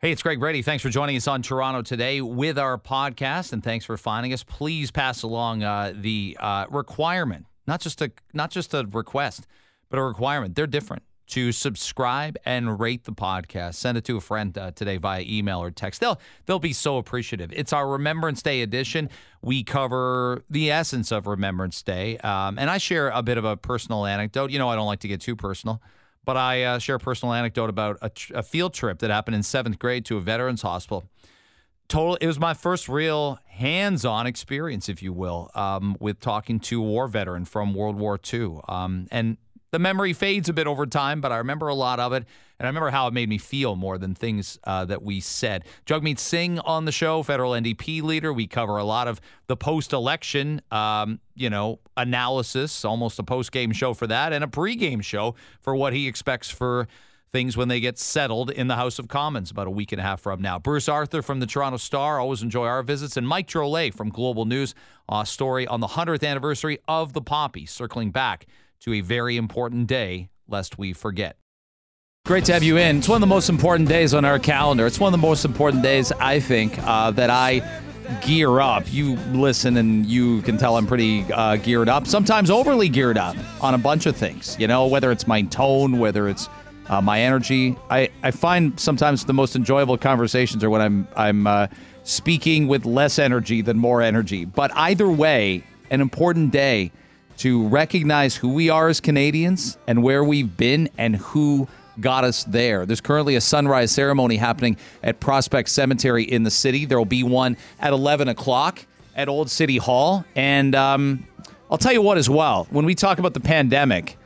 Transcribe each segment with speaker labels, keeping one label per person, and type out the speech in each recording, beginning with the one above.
Speaker 1: Hey, it's Greg Brady. Thanks for joining us on Toronto today with our podcast, and thanks for finding us. Please pass along uh, the uh, requirement, not just a not just a request, but a requirement. They're different. To subscribe and rate the podcast, send it to a friend uh, today via email or text. They'll they'll be so appreciative. It's our Remembrance Day edition. We cover the essence of Remembrance Day, um, and I share a bit of a personal anecdote. You know, I don't like to get too personal but I uh, share a personal anecdote about a, tr- a, field trip that happened in seventh grade to a veterans hospital. Total, it was my first real hands-on experience, if you will, um, with talking to a war veteran from World War II. Um, and the memory fades a bit over time, but I remember a lot of it. And I remember how it made me feel more than things uh, that we said. Jagmeet Singh on the show, federal NDP leader. We cover a lot of the post-election, um, you know, analysis, almost a post-game show for that, and a pre-game show for what he expects for things when they get settled in the House of Commons about a week and a half from now. Bruce Arthur from the Toronto Star, always enjoy our visits, and Mike Drolet from Global News, a story on the 100th anniversary of the Poppy, circling back to a very important day, lest we forget. Great to have you in. It's one of the most important days on our calendar. It's one of the most important days, I think, uh, that I gear up. You listen and you can tell I'm pretty uh, geared up, sometimes overly geared up on a bunch of things, you know, whether it's my tone, whether it's uh, my energy. I, I find sometimes the most enjoyable conversations are when I'm, I'm uh, speaking with less energy than more energy. But either way, an important day to recognize who we are as Canadians and where we've been and who got us there. There's currently a sunrise ceremony happening at Prospect Cemetery in the city. There will be one at 11 o'clock at Old City Hall. And um, I'll tell you what, as well, when we talk about the pandemic,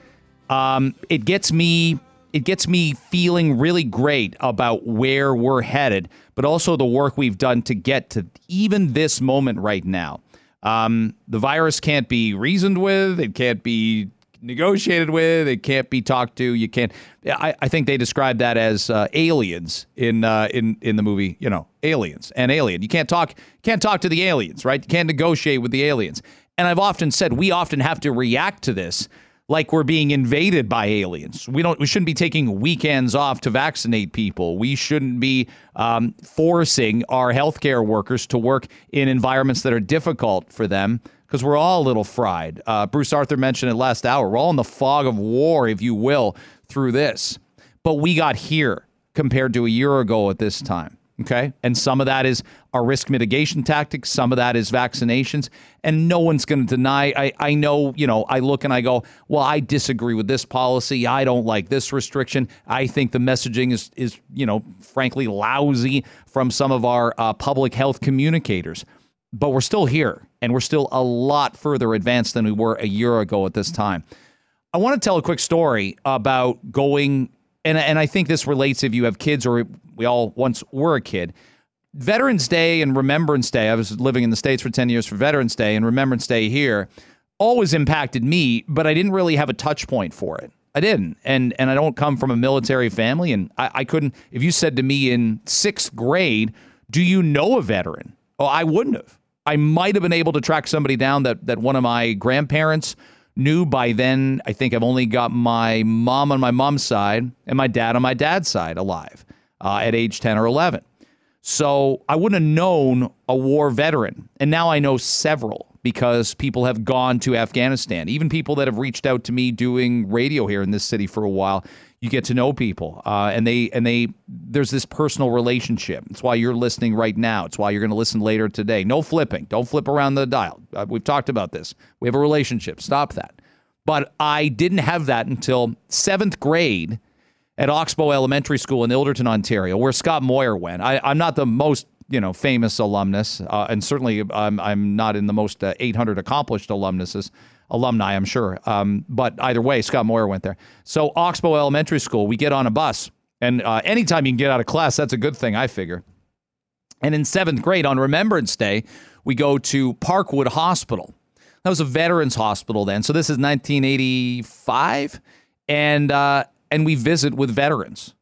Speaker 1: um, it gets me. It gets me feeling really great about where we're headed, but also the work we've done to get to even this moment right now. Um, the virus can't be reasoned with. It can't be negotiated with. It can't be talked to. You can't. I, I think they describe that as uh, aliens in uh, in in the movie. You know, aliens and alien. You can't talk can't talk to the aliens, right? You can't negotiate with the aliens. And I've often said we often have to react to this like we're being invaded by aliens. We don't. We shouldn't be taking weekends off to vaccinate people. We shouldn't be um, forcing our healthcare workers to work in environments that are difficult for them because we're all a little fried. Uh, Bruce Arthur mentioned it last hour. We're all in the fog of war, if you will, through this. But we got here compared to a year ago at this time. Okay. And some of that is our risk mitigation tactics. Some of that is vaccinations. And no one's going to deny. I, I know, you know, I look and I go, well, I disagree with this policy. I don't like this restriction. I think the messaging is, is you know, frankly, lousy from some of our uh, public health communicators. But we're still here and we're still a lot further advanced than we were a year ago at this time. I want to tell a quick story about going and and I think this relates if you have kids or we all once were a kid. Veterans Day and Remembrance Day. I was living in the states for ten years for Veterans Day and Remembrance Day here. Always impacted me, but I didn't really have a touch point for it. I didn't, and and I don't come from a military family, and I, I couldn't. If you said to me in sixth grade, "Do you know a veteran?" Oh, I wouldn't have. I might have been able to track somebody down that that one of my grandparents knew by then. I think I've only got my mom on my mom's side and my dad on my dad's side alive uh, at age 10 or 11. So I wouldn't have known a war veteran. And now I know several because people have gone to Afghanistan. Even people that have reached out to me doing radio here in this city for a while you get to know people uh, and they and they there's this personal relationship. It's why you're listening right now. It's why you're going to listen later today. No flipping. Don't flip around the dial. Uh, we've talked about this. We have a relationship. Stop that. But i didn't have that until seventh grade at oxbow elementary school in ilderton ontario where scott Moir went I, i'm not the most you know famous alumnus uh, and certainly I'm, I'm not in the most uh, 800 accomplished alumnuses alumni, I'm sure. Um, but either way, Scott Moir went there. So Oxbow Elementary School, we get on a bus, and uh, anytime you can get out of class, that's a good thing, I figure. And in seventh grade, on Remembrance Day, we go to Parkwood Hospital. That was a veterans hospital then. So this is 1985, and uh, and we visit with veterans.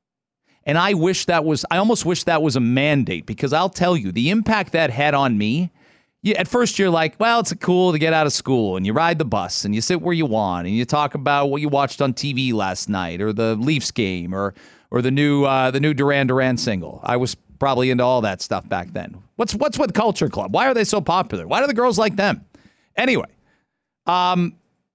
Speaker 1: And I wish that was, I almost wish that was a mandate because I'll tell you the impact that had on me you, at first you're like, well, it's cool to get out of school and you ride the bus and you sit where you want and you talk about what you watched on TV last night or the Leafs game or or the new uh, the new Duran Duran single. I was probably into all that stuff back then. What's what's with Culture Club? Why are they so popular? Why do the girls like them? Anyway, um,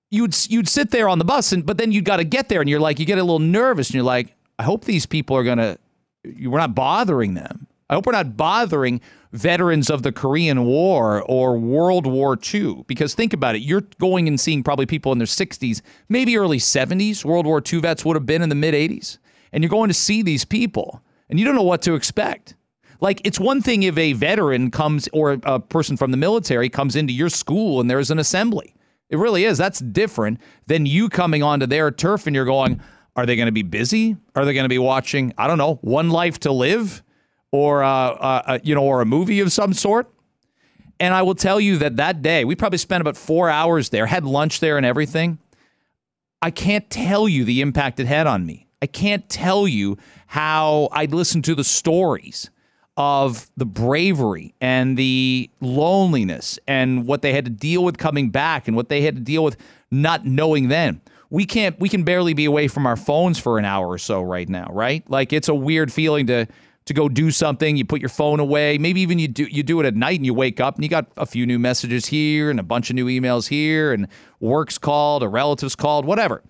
Speaker 1: you'd you'd sit there on the bus, and but then you got to get there, and you're like, you get a little nervous, and you're like, I hope these people are gonna, we're not bothering them. I hope we're not bothering veterans of the Korean War or World War II. Because think about it, you're going and seeing probably people in their 60s, maybe early 70s. World War II vets would have been in the mid 80s, and you're going to see these people, and you don't know what to expect. Like, it's one thing if a veteran comes or a person from the military comes into your school and there's an assembly. It really is. That's different than you coming onto their turf and you're going, are they going to be busy? Are they going to be watching, I don't know, One Life to Live or, uh, uh, uh, you know, or a movie of some sort? And I will tell you that that day, we probably spent about four hours there, had lunch there and everything. I can't tell you the impact it had on me. I can't tell you how I'd listen to the stories of the bravery and the loneliness and what they had to deal with coming back and what they had to deal with not knowing then. We can't we can barely be away from our phones for an hour or so right now, right? Like it's a weird feeling to to go do something, you put your phone away, maybe even you do you do it at night and you wake up and you got a few new messages here and a bunch of new emails here and work's called, a relative's called, whatever.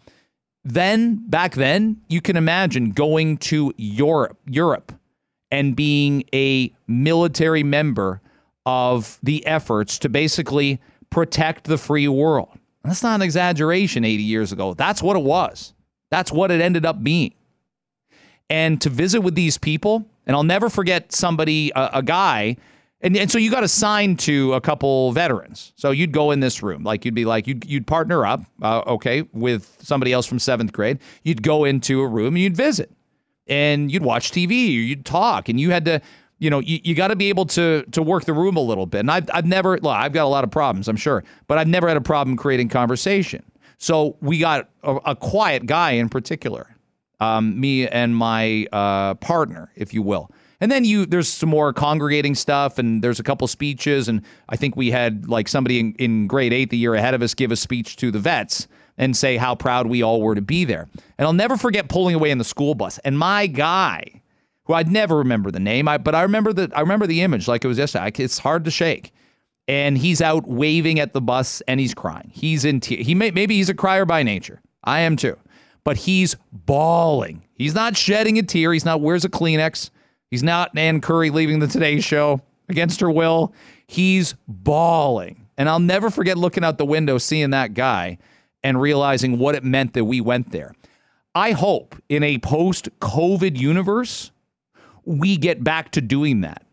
Speaker 1: Then back then, you can imagine going to Europe, Europe and being a military member of the efforts to basically protect the free world. That's not an exaggeration 80 years ago. That's what it was. That's what it ended up being. And to visit with these people, and I'll never forget somebody, a, a guy, and, and so you got assigned to a couple veterans. So you'd go in this room, like you'd be like you'd you'd partner up, uh, okay, with somebody else from seventh grade. You'd go into a room and you'd visit and you'd watch TV, you'd talk, and you had to, you know, you, you got to be able to to work the room a little bit. And I've I've never, well, I've got a lot of problems, I'm sure, but I've never had a problem creating conversation. So we got a, a quiet guy in particular, um, me and my uh, partner, if you will. And then you there's some more congregating stuff and there's a couple speeches and I think we had like somebody in, in grade eight the year ahead of us give a speech to the vets and say how proud we all were to be there. And I'll never forget pulling away in the school bus. And my guy, who I'd never remember the name, I, but I remember the I remember the image like it was yesterday. It's hard to shake. And he's out waving at the bus and he's crying. He's in tears. he may, maybe he's a crier by nature. I am too. But he's bawling. He's not shedding a tear. He's not where's a Kleenex. He's not Ann Curry leaving the Today Show against her will. He's bawling. And I'll never forget looking out the window, seeing that guy and realizing what it meant that we went there. I hope in a post COVID universe, we get back to doing that.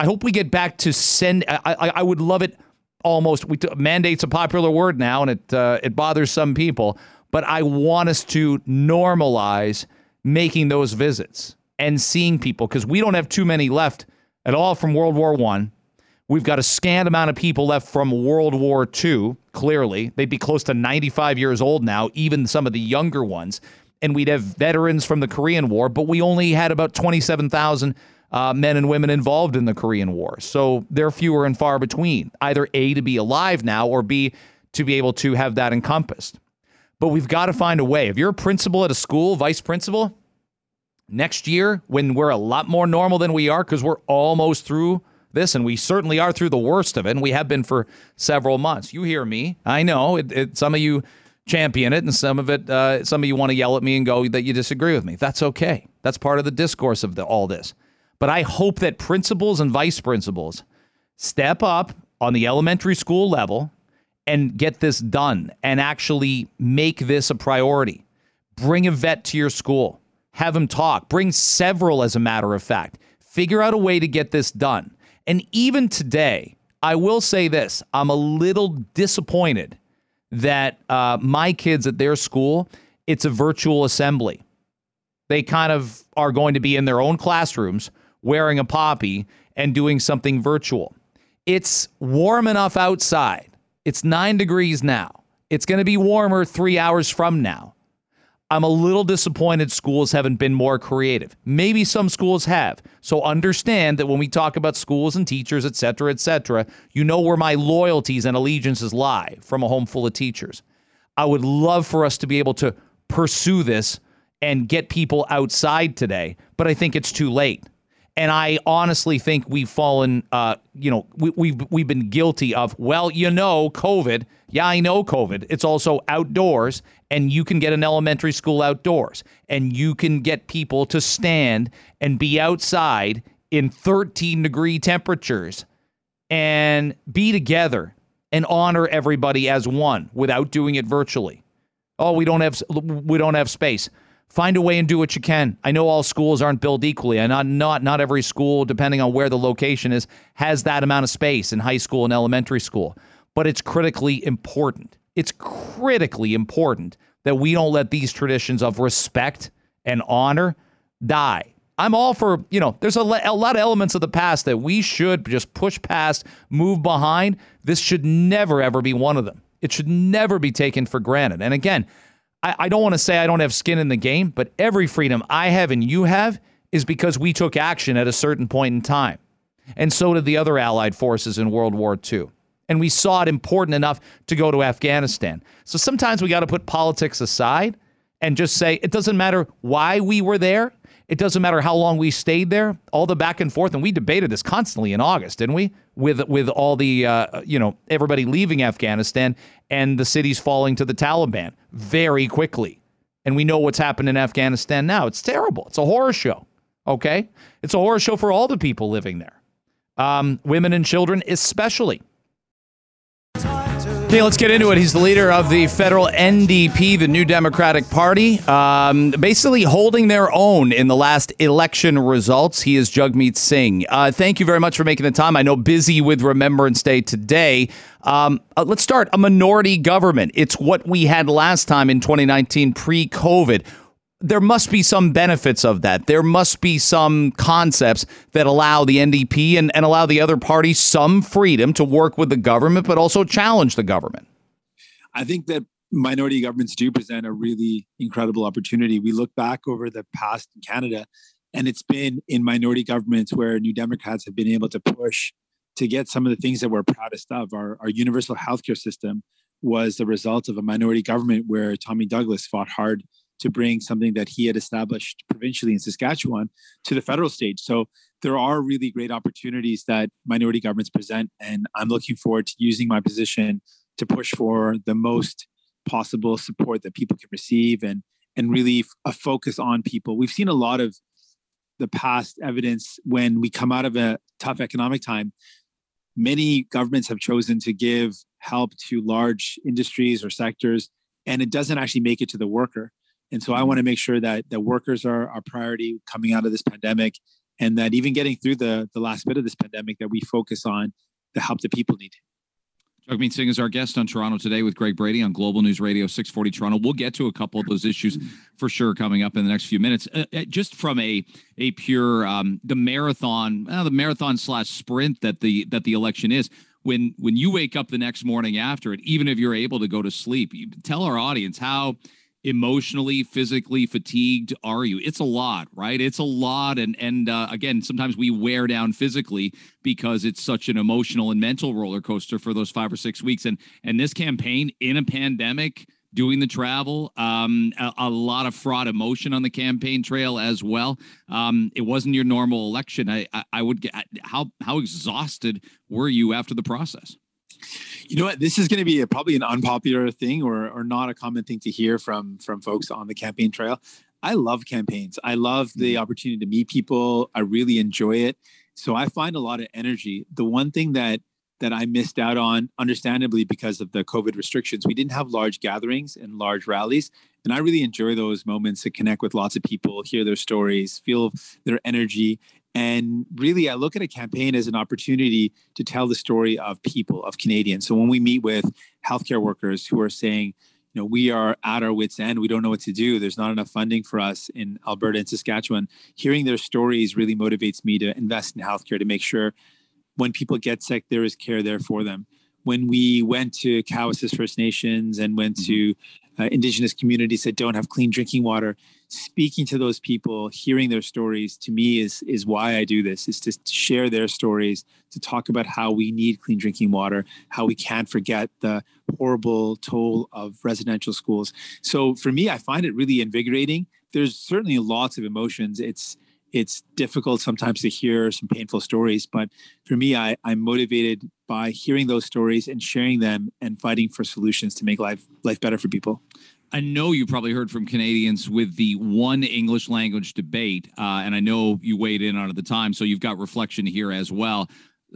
Speaker 1: I hope we get back to send. I, I, I would love it almost. We t- mandate's a popular word now, and it uh, it bothers some people. But I want us to normalize making those visits and seeing people because we don't have too many left at all from World War One. We've got a scant amount of people left from World War II, clearly. They'd be close to 95 years old now, even some of the younger ones. And we'd have veterans from the Korean War, but we only had about 27,000 uh, men and women involved in the Korean War. So they're fewer and far between, either A, to be alive now, or B, to be able to have that encompassed. But we've got to find a way. If you're a principal at a school, vice principal, next year, when we're a lot more normal than we are, because we're almost through this, and we certainly are through the worst of it, and we have been for several months. You hear me. I know it, it, some of you champion it, and some of it, uh, some of you want to yell at me and go that you disagree with me. That's okay. That's part of the discourse of the, all this. But I hope that principals and vice principals step up on the elementary school level and get this done and actually make this a priority. Bring a vet to your school, have them talk, bring several, as a matter of fact. Figure out a way to get this done. And even today, I will say this I'm a little disappointed that uh, my kids at their school, it's a virtual assembly. They kind of are going to be in their own classrooms wearing a poppy and doing something virtual. It's warm enough outside. It's nine degrees now. It's going to be warmer three hours from now. I'm a little disappointed schools haven't been more creative. Maybe some schools have. So understand that when we talk about schools and teachers, et cetera, et cetera, you know where my loyalties and allegiances lie from a home full of teachers. I would love for us to be able to pursue this and get people outside today, but I think it's too late. And I honestly think we've fallen, uh, you know, we, we've we've been guilty of. Well, you know, COVID. Yeah, I know COVID. It's also outdoors, and you can get an elementary school outdoors, and you can get people to stand and be outside in 13 degree temperatures and be together and honor everybody as one without doing it virtually. Oh, we don't have we don't have space find a way and do what you can. I know all schools aren't built equally, and not not not every school, depending on where the location is, has that amount of space in high school and elementary school. But it's critically important. It's critically important that we don't let these traditions of respect and honor die. I'm all for, you know, there's a, a lot of elements of the past that we should just push past, move behind. This should never, ever be one of them. It should never be taken for granted. And again, I, I don't want to say I don't have skin in the game, but every freedom I have and you have is because we took action at a certain point in time. And so did the other Allied forces in World War II. And we saw it important enough to go to Afghanistan. So sometimes we got to put politics aside and just say it doesn't matter why we were there. It doesn't matter how long we stayed there. All the back and forth, and we debated this constantly in August, didn't we? With with all the uh, you know everybody leaving Afghanistan and the cities falling to the Taliban very quickly. And we know what's happened in Afghanistan now. It's terrible. It's a horror show. Okay, it's a horror show for all the people living there, um, women and children especially. Okay, let's get into it. He's the leader of the federal NDP, the New Democratic Party, um, basically holding their own in the last election results. He is Jagmeet Singh. Uh, thank you very much for making the time. I know busy with Remembrance Day today. Um, uh, let's start. A minority government. It's what we had last time in 2019 pre COVID there must be some benefits of that. There must be some concepts that allow the NDP and, and allow the other parties some freedom to work with the government, but also challenge the government.
Speaker 2: I think that minority governments do present a really incredible opportunity. We look back over the past in Canada, and it's been in minority governments where New Democrats have been able to push to get some of the things that we're proudest of. Our, our universal healthcare system was the result of a minority government where Tommy Douglas fought hard to bring something that he had established provincially in Saskatchewan to the federal stage. So there are really great opportunities that minority governments present. And I'm looking forward to using my position to push for the most possible support that people can receive and and really a focus on people. We've seen a lot of the past evidence when we come out of a tough economic time. Many governments have chosen to give help to large industries or sectors, and it doesn't actually make it to the worker. And so I want to make sure that the workers are our priority coming out of this pandemic, and that even getting through the the last bit of this pandemic, that we focus on the help that people need.
Speaker 1: Jagmeet Singh is our guest on Toronto today with Greg Brady on Global News Radio 640 Toronto. We'll get to a couple of those issues for sure coming up in the next few minutes. Uh, uh just from a a pure um, the marathon, uh, the marathon slash sprint that the that the election is. When when you wake up the next morning after it, even if you're able to go to sleep, you tell our audience how emotionally physically fatigued are you? It's a lot right? It's a lot. And and uh, again sometimes we wear down physically because it's such an emotional and mental roller coaster for those five or six weeks. And and this campaign in a pandemic doing the travel um, a, a, lot of fraud emotion on the campaign trail as well. Um, it wasn't your normal election. I, I i would get how how exhausted were you after the process
Speaker 2: you know what? This is going to be a, probably an unpopular thing or or not a common thing to hear from from folks on the campaign trail. I love campaigns. I love the mm-hmm. opportunity to meet people. I really enjoy it. So I find a lot of energy. The one thing that that I missed out on, understandably because of the COVID restrictions, we didn't have large gatherings and large rallies. And I really enjoy those moments to connect with lots of people, hear their stories, feel their energy. And really, I look at a campaign as an opportunity to tell the story of people, of Canadians. So when we meet with healthcare workers who are saying, you know, we are at our wits' end. We don't know what to do. There's not enough funding for us in Alberta and Saskatchewan. Hearing their stories really motivates me to invest in healthcare to make sure when people get sick, there is care there for them. When we went to Cowessess First Nations and went mm-hmm. to uh, Indigenous communities that don't have clean drinking water, speaking to those people, hearing their stories, to me is is why I do this. Is to share their stories, to talk about how we need clean drinking water, how we can't forget the horrible toll of residential schools. So for me, I find it really invigorating there's certainly lots of emotions. It's it's difficult sometimes to hear some painful stories, but for me, I, I'm motivated by hearing those stories and sharing them and fighting for solutions to make life life better for people.
Speaker 1: I know you probably heard from Canadians with the one English language debate, uh, and I know you weighed in on it at the time, so you've got reflection here as well.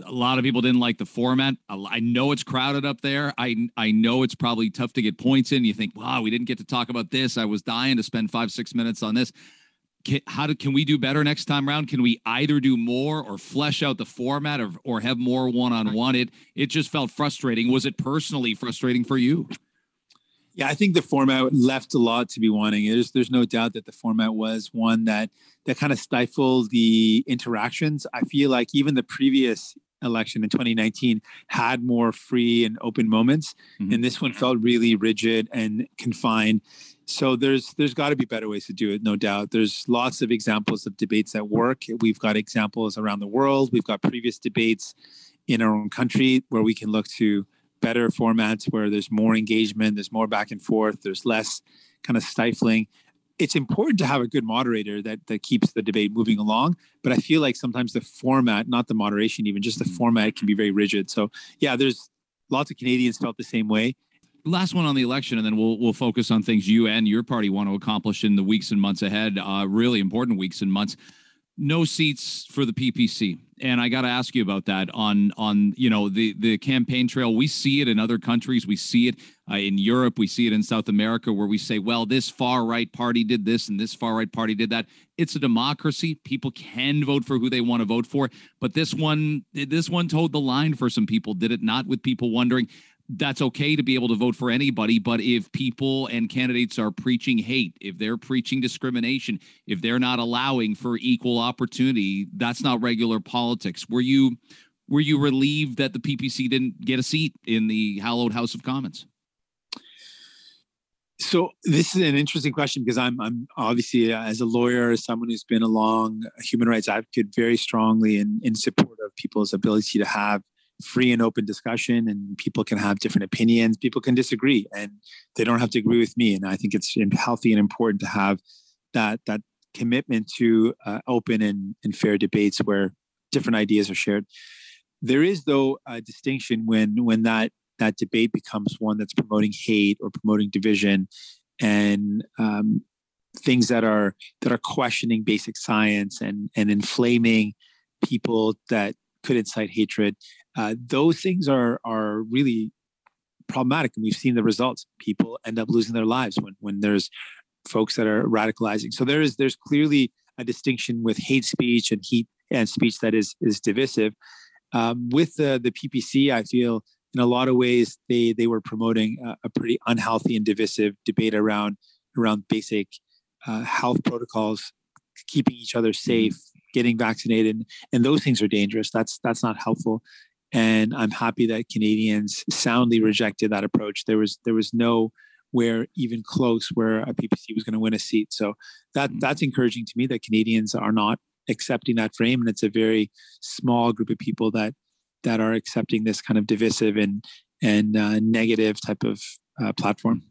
Speaker 1: A lot of people didn't like the format. I know it's crowded up there. I I know it's probably tough to get points in. You think, wow, we didn't get to talk about this. I was dying to spend five six minutes on this. Can, how do, can we do better next time around? Can we either do more or flesh out the format or, or have more one on one? It it just felt frustrating. Was it personally frustrating for you?
Speaker 2: Yeah, I think the format left a lot to be wanting. There's there's no doubt that the format was one that that kind of stifled the interactions. I feel like even the previous election in 2019 had more free and open moments, mm-hmm. and this one felt really rigid and confined. So there's there's got to be better ways to do it, no doubt. There's lots of examples of debates that work. We've got examples around the world. We've got previous debates in our own country where we can look to better formats where there's more engagement, there's more back and forth, there's less kind of stifling. It's important to have a good moderator that that keeps the debate moving along, but I feel like sometimes the format, not the moderation even, just the format can be very rigid. So, yeah, there's lots of Canadians felt the same way.
Speaker 1: Last one on the election, and then we'll we'll focus on things you and your party want to accomplish in the weeks and months ahead. Uh, really important weeks and months no seats for the PPC. And I got to ask you about that on on you know the the campaign trail. We see it in other countries. We see it uh, in Europe. We see it in South America, where we say, well, this far right party did this and this far right party did that. It's a democracy. People can vote for who they want to vote for. But this one, this one told the line for some people, did it not? With people wondering, that's okay to be able to vote for anybody. But if people and candidates are preaching hate, if they're preaching discrimination, if they're not allowing for equal opportunity, that's not regular politics. Were you were you relieved that the PPC didn't get a seat in the hallowed House of Commons?
Speaker 2: So this is an interesting question because I'm I'm obviously uh, as a lawyer, as someone who's been a long human rights advocate, very strongly in in support of people's ability to have free and open discussion and people can have different opinions. People can disagree and they don't have to agree with me. And i think it's healthy and important to have that that commitment to uh, open and, and fair debates where different ideas are shared. There is though a distinction when when that that debate becomes one that's promoting hate or promoting division and um, things that are that are questioning basic science and and inflaming people that could incite hatred uh, those things are are really problematic, and we've seen the results. People end up losing their lives when when there's folks that are radicalizing. So there is there's clearly a distinction with hate speech and heat and speech that is is divisive. Um, with the the PPC, I feel in a lot of ways they they were promoting a, a pretty unhealthy and divisive debate around around basic uh, health protocols, keeping each other safe, getting vaccinated, and those things are dangerous. That's that's not helpful and I'm happy that Canadians soundly rejected that approach. There was there was no where even close where a PPC was going to win a seat. So that mm. that's encouraging to me that Canadians are not accepting that frame, and it's a very small group of people that that are accepting this kind of divisive and and uh, negative type of uh, platform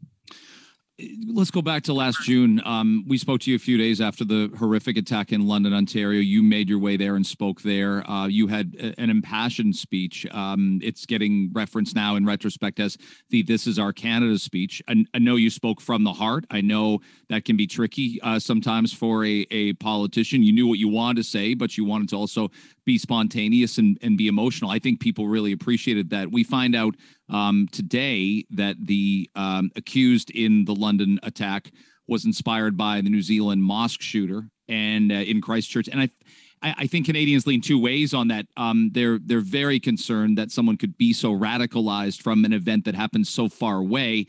Speaker 1: let's go back to last June. Um, we spoke to you a few days after the horrific attack in London, Ontario. You made your way there and spoke there. Uh, you had a, an impassioned speech. Um, it's getting referenced now in retrospect as the "This is our Canada" speech. I, I know you spoke from the heart. I know that can be tricky uh, sometimes for a, a politician. You knew what you wanted to say, but you wanted to also be spontaneous and, and be emotional. I think people really appreciated that. We find out um, today that the um, accused in the London attack was inspired by the New Zealand mosque shooter and uh, in Christchurch. And I, I, think Canadians lean two ways on that. Um, they're they're very concerned that someone could be so radicalized from an event that happens so far away.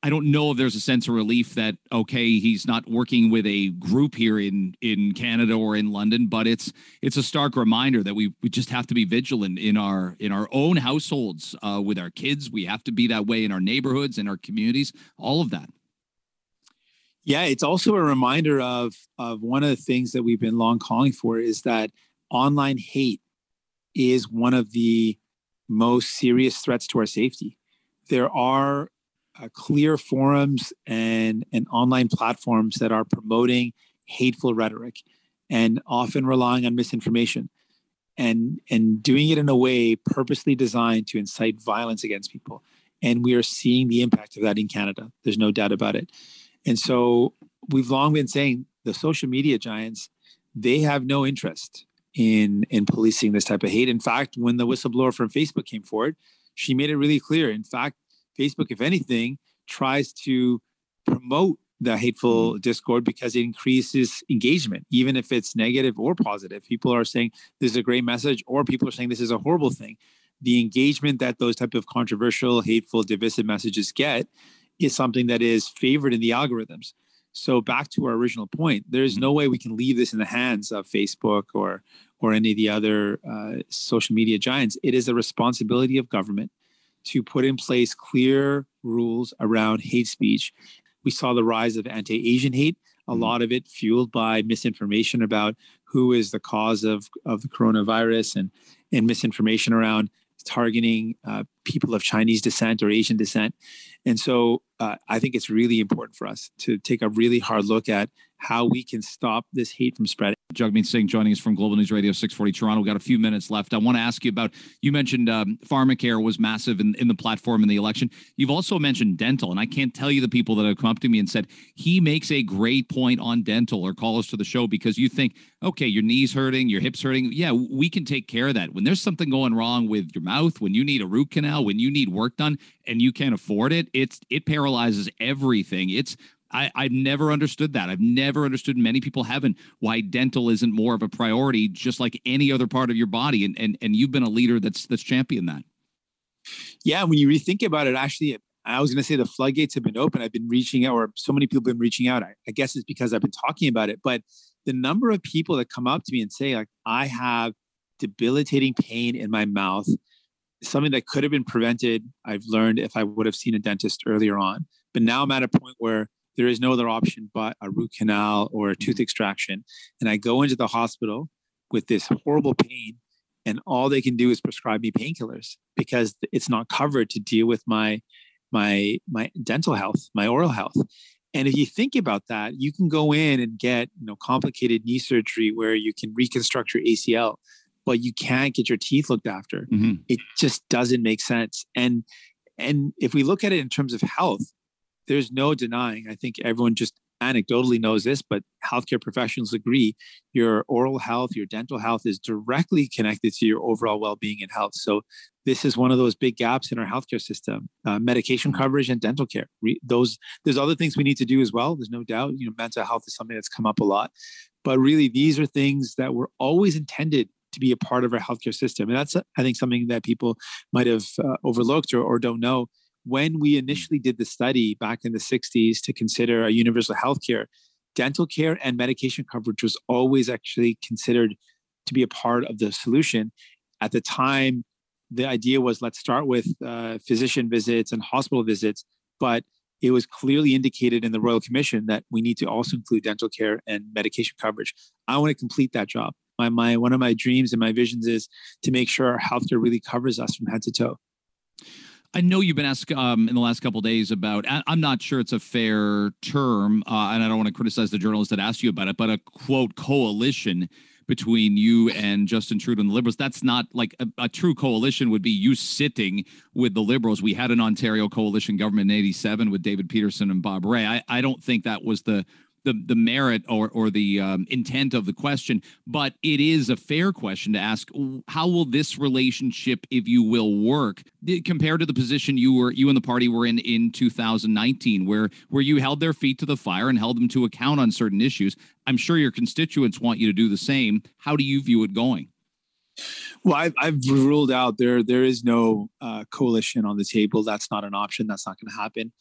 Speaker 1: I don't know if there's a sense of relief that okay, he's not working with a group here in in Canada or in London, but it's it's a stark reminder that we we just have to be vigilant in our in our own households uh, with our kids. We have to be that way in our neighborhoods and our communities. All of that.
Speaker 2: Yeah, it's also a reminder of of one of the things that we've been long calling for is that online hate is one of the most serious threats to our safety. There are uh, clear forums and and online platforms that are promoting hateful rhetoric and often relying on misinformation and and doing it in a way purposely designed to incite violence against people. And we are seeing the impact of that in Canada. There's no doubt about it. And so we've long been saying the social media giants they have no interest in in policing this type of hate. In fact when the whistleblower from Facebook came forward she made it really clear. In fact Facebook if anything tries to promote the hateful mm-hmm. discord because it increases engagement even if it's negative or positive people are saying this is a great message or people are saying this is a horrible thing the engagement that those type of controversial hateful divisive messages get is something that is favored in the algorithms so back to our original point there's mm-hmm. no way we can leave this in the hands of facebook or or any of the other uh, social media giants it is a responsibility of government to put in place clear rules around hate speech we saw the rise of anti-Asian hate, a mm-hmm. lot of it fueled by misinformation about who is the cause of, of the coronavirus and, and misinformation around targeting uh, people of Chinese descent or Asian descent. And so uh, I think it's really important for us to take a really hard look at how we can stop this hate from spreading.
Speaker 1: Jagmeet Singh joining us from Global News Radio 640 Toronto. We've got a few minutes left. I want to ask you about you mentioned um, pharmacare was massive in, in the platform in the election. You've also mentioned dental, and I can't tell you the people that have come up to me and said he makes a great point on dental or call us to the show because you think, okay, your knees hurting, your hips hurting. Yeah, we can take care of that. When there's something going wrong with your mouth, when you need a root canal, when you need work done and you can't afford it, it's it paralyzes everything. It's I, I've never understood that. I've never understood, many people haven't, why dental isn't more of a priority, just like any other part of your body. And and and you've been a leader that's that's championed that.
Speaker 2: Yeah, when you rethink about it, actually, I was going to say the floodgates have been open. I've been reaching out, or so many people have been reaching out. I, I guess it's because I've been talking about it. But the number of people that come up to me and say, like, I have debilitating pain in my mouth, something that could have been prevented, I've learned if I would have seen a dentist earlier on. But now I'm at a point where there is no other option but a root canal or a tooth mm-hmm. extraction. And I go into the hospital with this horrible pain, and all they can do is prescribe me painkillers because it's not covered to deal with my my my dental health, my oral health. And if you think about that, you can go in and get you know complicated knee surgery where you can reconstruct your ACL, but you can't get your teeth looked after. Mm-hmm. It just doesn't make sense. And and if we look at it in terms of health, there's no denying. I think everyone just anecdotally knows this, but healthcare professionals agree your oral health, your dental health is directly connected to your overall well being and health. So, this is one of those big gaps in our healthcare system uh, medication coverage and dental care. Re- those There's other things we need to do as well. There's no doubt. You know, mental health is something that's come up a lot. But really, these are things that were always intended to be a part of our healthcare system. And that's, I think, something that people might have uh, overlooked or, or don't know when we initially did the study back in the 60s to consider a universal health care, dental care and medication coverage was always actually considered to be a part of the solution. At the time, the idea was let's start with uh, physician visits and hospital visits, but it was clearly indicated in the Royal Commission that we need to also include dental care and medication coverage. I want to complete that job. My, my one of my dreams and my visions is to make sure our healthcare really covers us from head to toe.
Speaker 1: I know you've been asked um, in the last couple days about. I'm not sure it's a fair term, uh, and I don't want to criticize the journalist that asked you about it, but a quote coalition between you and Justin Trudeau and the Liberals. That's not like a, a, true coalition would be you sitting with the Liberals. We had an Ontario coalition government in 87 with David Peterson and Bob Rae. I, I don't think that was the the the merit or or the um, intent of the question, but it is a fair question to ask. How will this relationship, if you will, work compared to the position you were you and the party were in in 2019, where where you held their feet to the fire and held them to account on certain issues? I'm sure your constituents want you to do the same. How do you view it going?
Speaker 2: Well, I've, I've ruled out there there is no uh, coalition on the table. That's not an option. That's not going to happen.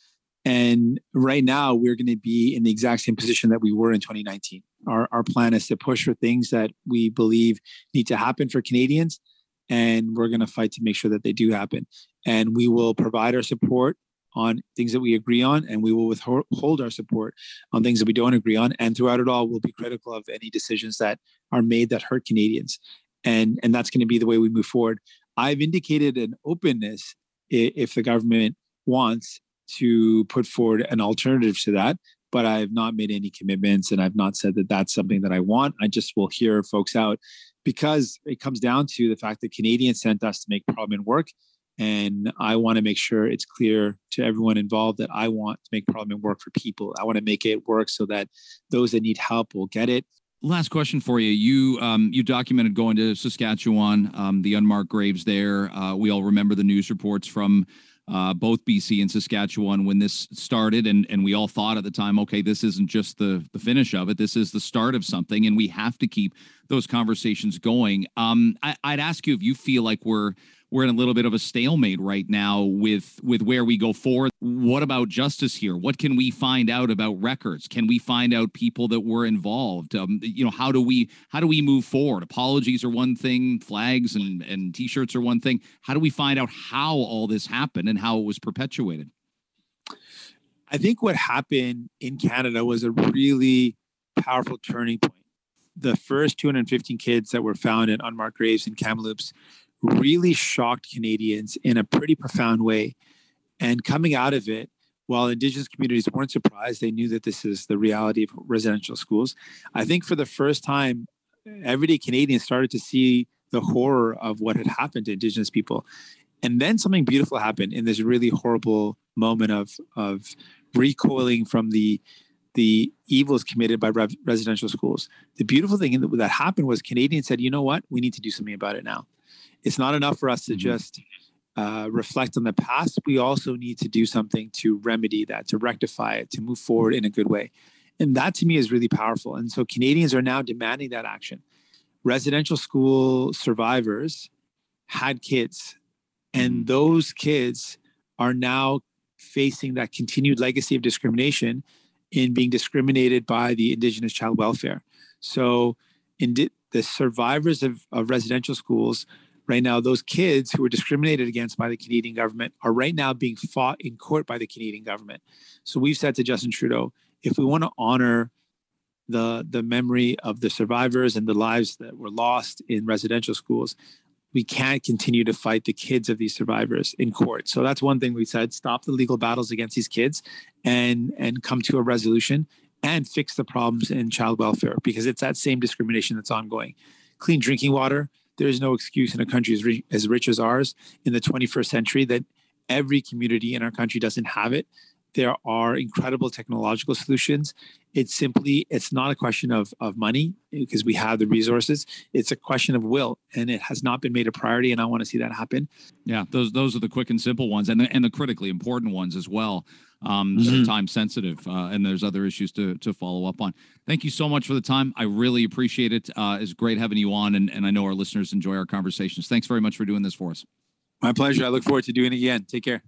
Speaker 2: And right now, we're going to be in the exact same position that we were in 2019. Our, our plan is to push for things that we believe need to happen for Canadians, and we're going to fight to make sure that they do happen. And we will provide our support on things that we agree on, and we will withhold our support on things that we don't agree on. And throughout it all, we'll be critical of any decisions that are made that hurt Canadians. And, and that's going to be the way we move forward. I've indicated an openness if the government wants to put forward an alternative to that. But I have not made any commitments, and I've not said that that's something that I want. I just will hear folks out because it comes down to the fact that Canadians sent us to make Parliament work. And I want to make sure it's clear to everyone involved that I want to make Parliament work for people. I want to make it work so that those that need help will get it.
Speaker 3: Last question for you. You um, you documented going to Saskatchewan, um, the unmarked graves there. Uh, we all remember the news reports from uh, both BC and Saskatchewan when this started, and and we all thought at the time, okay, this isn't just the the finish of it. This is the start of something, and we have to keep those conversations going. Um, I, I'd ask you if you feel like we're we're in a little bit of a stalemate right now with with where we go forward. What about justice here? What can we find out about records? Can we find out people that were involved? Um, you know, how do we how do we move forward? Apologies are one thing, flags and and t-shirts are one thing. How do we find out how all this happened and how it was perpetuated?
Speaker 2: I think what happened in Canada was a really powerful turning point. The first 215 kids that were found in unmarked graves in Kamloops really shocked Canadians in a pretty profound way. And coming out of it, while Indigenous communities weren't surprised, they knew that this is the reality of residential schools. I think for the first time, everyday Canadians started to see the horror of what had happened to Indigenous people. And then something beautiful happened in this really horrible moment of, of recoiling from the the evils committed by residential schools. The beautiful thing that happened was Canadians said, you know what, we need to do something about it now it's not enough for us to mm-hmm. just uh, reflect on the past. We also need to do something to remedy that, to rectify it, to move forward in a good way. And that to me is really powerful. And so Canadians are now demanding that action. Residential school survivors had kids, and mm-hmm. those kids are now facing that continued legacy of discrimination in being discriminated by the Indigenous child welfare. So, in di- the survivors of, of residential schools right now, those kids who were discriminated against by the Canadian government are right now being fought in court by the Canadian government. So we've said to Justin Trudeau, if we want to honor the the memory of the survivors and the lives that were lost in residential schools, we can't continue to fight the kids of these survivors in court. So that's one thing we said: stop the legal battles against these kids, and and come to a resolution and fix the problems in child welfare because it's that same discrimination that's ongoing. Clean drinking water there is no excuse in a country as, rich, as rich as ours in the 21st century that every community in our country doesn't have it. There are incredible technological solutions. It's simply it's not a question of of money because we have the resources. It's a question of will and it has not been made a priority and i want to see that happen.
Speaker 3: Yeah those those are the quick and simple ones and the, and the critically important ones as well um, mm-hmm. time sensitive, uh, and there's other issues to to follow up on. Thank you so much for the time. I really appreciate it. Uh, it's great having you on, and, and I know our listeners enjoy our conversations. Thanks very much for doing this for us.
Speaker 2: My pleasure. I look forward to doing it again. Take care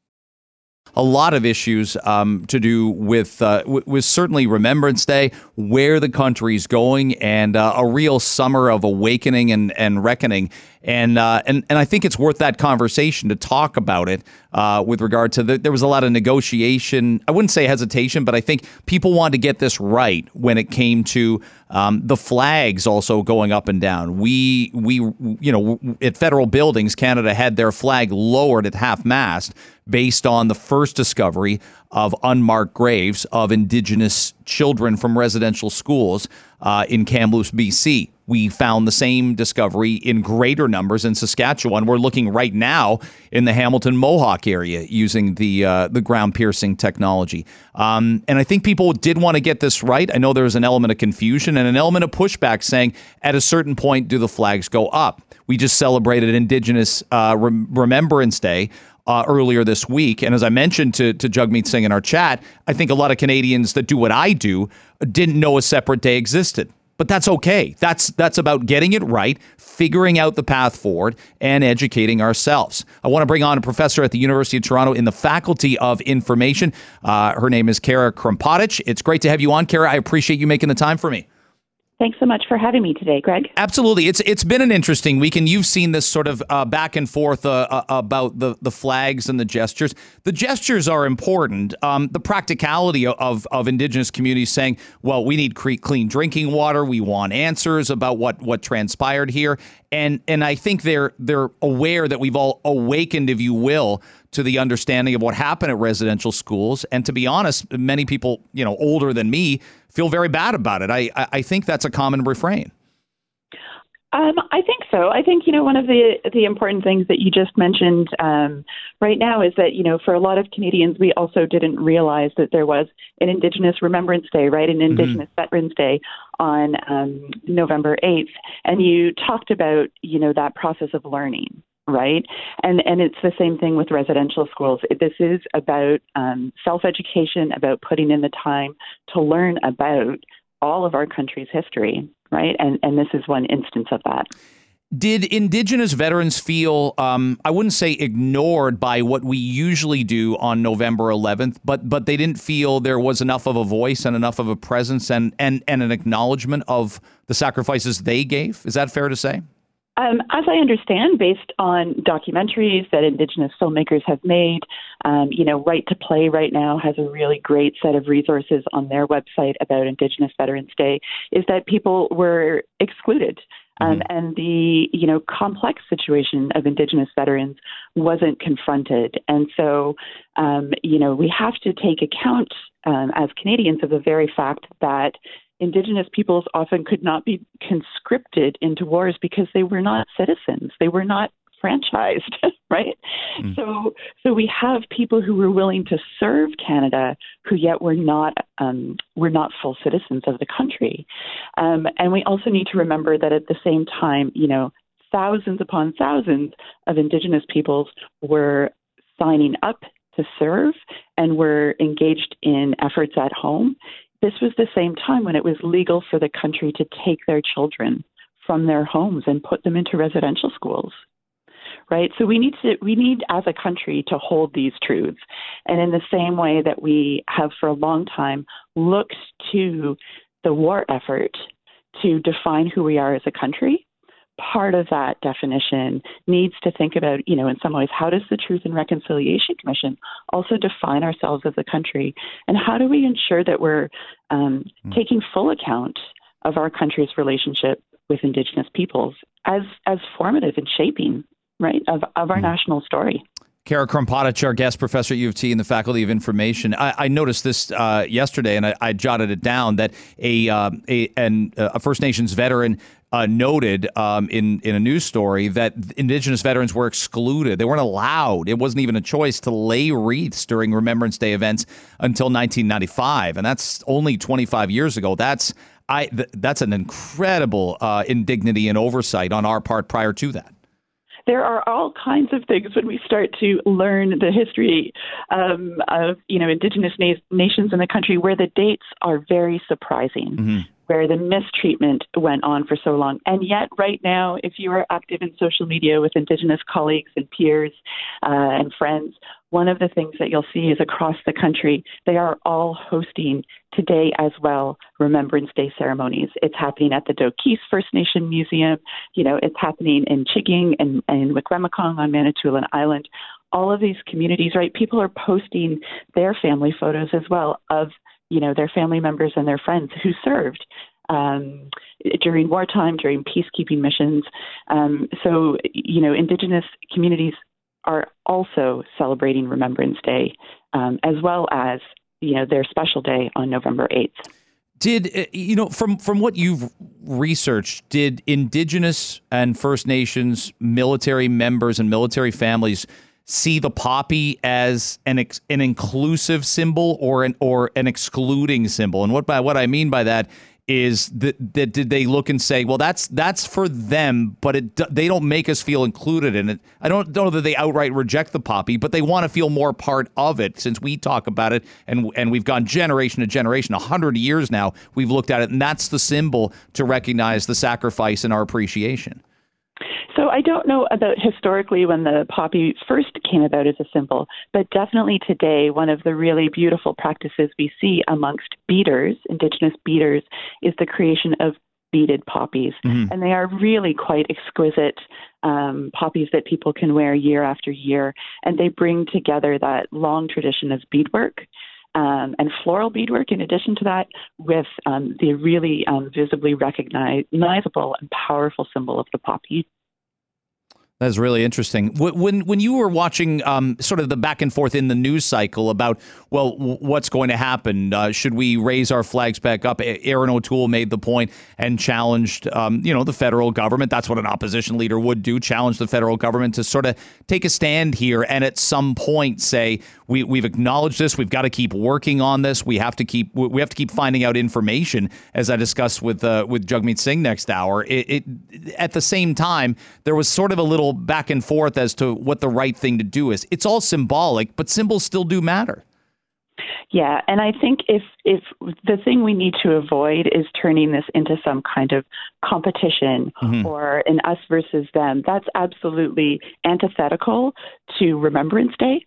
Speaker 1: a lot of issues um, to do with uh, w- with certainly Remembrance Day, where the country's going, and uh, a real summer of awakening and, and reckoning. And, uh, and and I think it's worth that conversation to talk about it uh, with regard to the, there was a lot of negotiation. I wouldn't say hesitation, but I think people wanted to get this right when it came to um, the flags also going up and down. We we you know at federal buildings, Canada had their flag lowered at half mast based on the first discovery of unmarked graves of Indigenous children from residential schools uh, in Kamloops, BC. We found the same discovery in greater numbers in Saskatchewan. We're looking right now in the Hamilton Mohawk area using the uh, the ground piercing technology. Um, and I think people did want to get this right. I know there was an element of confusion and an element of pushback saying at a certain point, do the flags go up? We just celebrated Indigenous uh, Rem- Remembrance Day uh, earlier this week. And as I mentioned to, to Jagmeet Singh in our chat, I think a lot of Canadians that do what I do didn't know a separate day existed. But that's okay. That's that's about getting it right, figuring out the path forward, and educating ourselves. I want to bring on a professor at the University of Toronto in the Faculty of Information. Uh, her name is Cara Krmpotic. It's great to have you on, Cara. I appreciate you making the time for me.
Speaker 4: Thanks so much for having me today, Greg.
Speaker 1: Absolutely, it's it's been an interesting week, and you've seen this sort of uh, back and forth uh, uh, about the the flags and the gestures. The gestures are important. Um, the practicality of of Indigenous communities saying, "Well, we need clean drinking water. We want answers about what what transpired here," and and I think they're they're aware that we've all awakened, if you will, to the understanding of what happened at residential schools. And to be honest, many people, you know, older than me, feel very bad about it. I I think that's a common refrain.
Speaker 4: Um, I think so. I think you know one of the the important things that you just mentioned um, right now is that you know for a lot of Canadians we also didn't realize that there was an Indigenous Remembrance Day, right, an mm-hmm. Indigenous mm-hmm. Veterans Day on um, November eighth, and you talked about you know that process of learning, right? And and it's the same thing with residential schools. This is about um, self education, about putting in the time to learn about all of our country's history right? And and this is one instance of that.
Speaker 1: Did Indigenous veterans feel, um, I wouldn't say ignored by what we usually do on November 11th, but but they didn't feel there was enough of a voice and enough of a presence and and, and an acknowledgement of the sacrifices they gave? Is that fair to say?
Speaker 4: Um, as I understand, based on documentaries that Indigenous filmmakers have made, um, you know, Right to Play right now has a really great set of resources on their website about Indigenous Veterans Day. Is that people were excluded, um, mm-hmm. and the you know complex situation of Indigenous veterans wasn't confronted, and so um, you know we have to take account um, as Canadians of the very fact that indigenous peoples often could not be conscripted into wars because they were not citizens. They were not franchised, right? Mm. So, so we have people who were willing to serve Canada, who yet were not um, were not full citizens of the country. Um, and we also need to remember that at the same time, you know, thousands upon thousands of Indigenous peoples were signing up to serve and were engaged in efforts at home this was the same time when it was legal for the country to take their children from their homes and put them into residential schools right? So we need to we need as a country to hold these truths. And in the same way that we have for a long time looked to the war effort to define who we are as a country part of that definition needs to think about, you know, in some ways, how does the Truth and Reconciliation Commission also define ourselves as a country? And how do we ensure that we're um, mm. taking full account of our country's relationship with Indigenous peoples as, as formative in shaping, right, of, of our mm. national story?
Speaker 1: Cara Krmpotic, our guest professor at U of T in the Faculty of Information. I, I noticed this uh, yesterday, and I, I, jotted it down that a uh, a, an, a First Nations veteran uh, noted um, in in a news story that Indigenous veterans were excluded. They weren't allowed. It wasn't even a choice to lay wreaths during Remembrance Day events until 1995, and that's only 25 years ago. That's I. Th- that's an incredible uh, indignity and oversight on our part prior to that
Speaker 4: there are all kinds of things when we start to learn the history um, of you know indigenous na- nations in the country where the dates are very surprising. Mm-hmm where the mistreatment went on for so long. And yet, right now, if you are active in social media with Indigenous colleagues and peers uh, and friends, one of the things that you'll see is across the country, they are all hosting today as well Remembrance Day ceremonies. It's happening at the Dokis First Nation Museum. You know, it's happening in Chiging and, and Wikwemikong on Manitoulin Island. All of these communities, right? People are posting their family photos as well of you know, their family members and their friends who served um, during wartime, during peacekeeping missions. Um, so, you know, Indigenous communities are also celebrating Remembrance Day, um, as well as you know their special day on November eighth.
Speaker 1: Did uh, you know from from what you've researched? Did Indigenous and First Nations military members and military families see the poppy as an ex, an inclusive symbol or an or an excluding symbol. And what by what I mean by that is that, that did they look and say, well, that's that's for them, but it they don't make us feel included in it. I don't, don't know that they outright reject the poppy, but they want to feel more part of it since we talk about it and and we've gone generation to generation, hundred years now. We've looked at it, and that's the symbol to recognize the sacrifice and our appreciation.
Speaker 4: So I don't know about historically when the poppy first came about as a symbol, but definitely today, one of the really beautiful practices we see amongst beaders, indigenous beaders, is the creation of beaded poppies. Mm-hmm. And they are really quite exquisite um, poppies that people can wear year after year. And they bring together that long tradition of beadwork. Um, and floral beadwork, in addition to that, with um, the really um, visibly recognizable and powerful symbol of the poppy
Speaker 1: That's really interesting. When when you were watching um, sort of the back and forth in the news cycle about well, what's going to happen? Uh, should we raise our flags back up? Erin O'Toole made the point and challenged, um, you know, the federal government. That's what an opposition leader would do: challenge the federal government to sort of take a stand here and at some point say we we've acknowledged this. We've got to keep working on this. We have to keep we have to keep finding out information, as I discussed with uh, with Jagmeet Singh next hour. It, it at the same time there was sort of a little back and forth as to what the right thing to do is. It's all symbolic, but symbols still do matter.
Speaker 4: Yeah, and I think if if the thing we need to avoid is turning this into some kind of competition mm-hmm. or an us versus them, that's absolutely antithetical to Remembrance Day,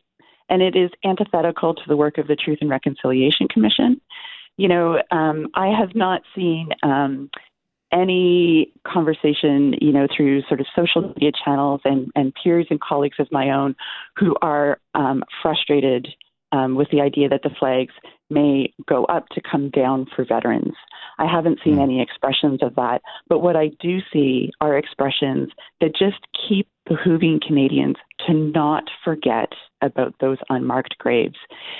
Speaker 4: and it is antithetical to the work of the Truth and Reconciliation Commission. You know, um, I have not seen um, any conversation, you know, through sort of social media channels and, and peers and colleagues of my own who are um, frustrated um, with the idea that the flags may go up to come down for veterans. I haven't seen hmm. any expressions of that, but what I do see are expressions that just keep behooving Canadians to not forget about those unmarked graves.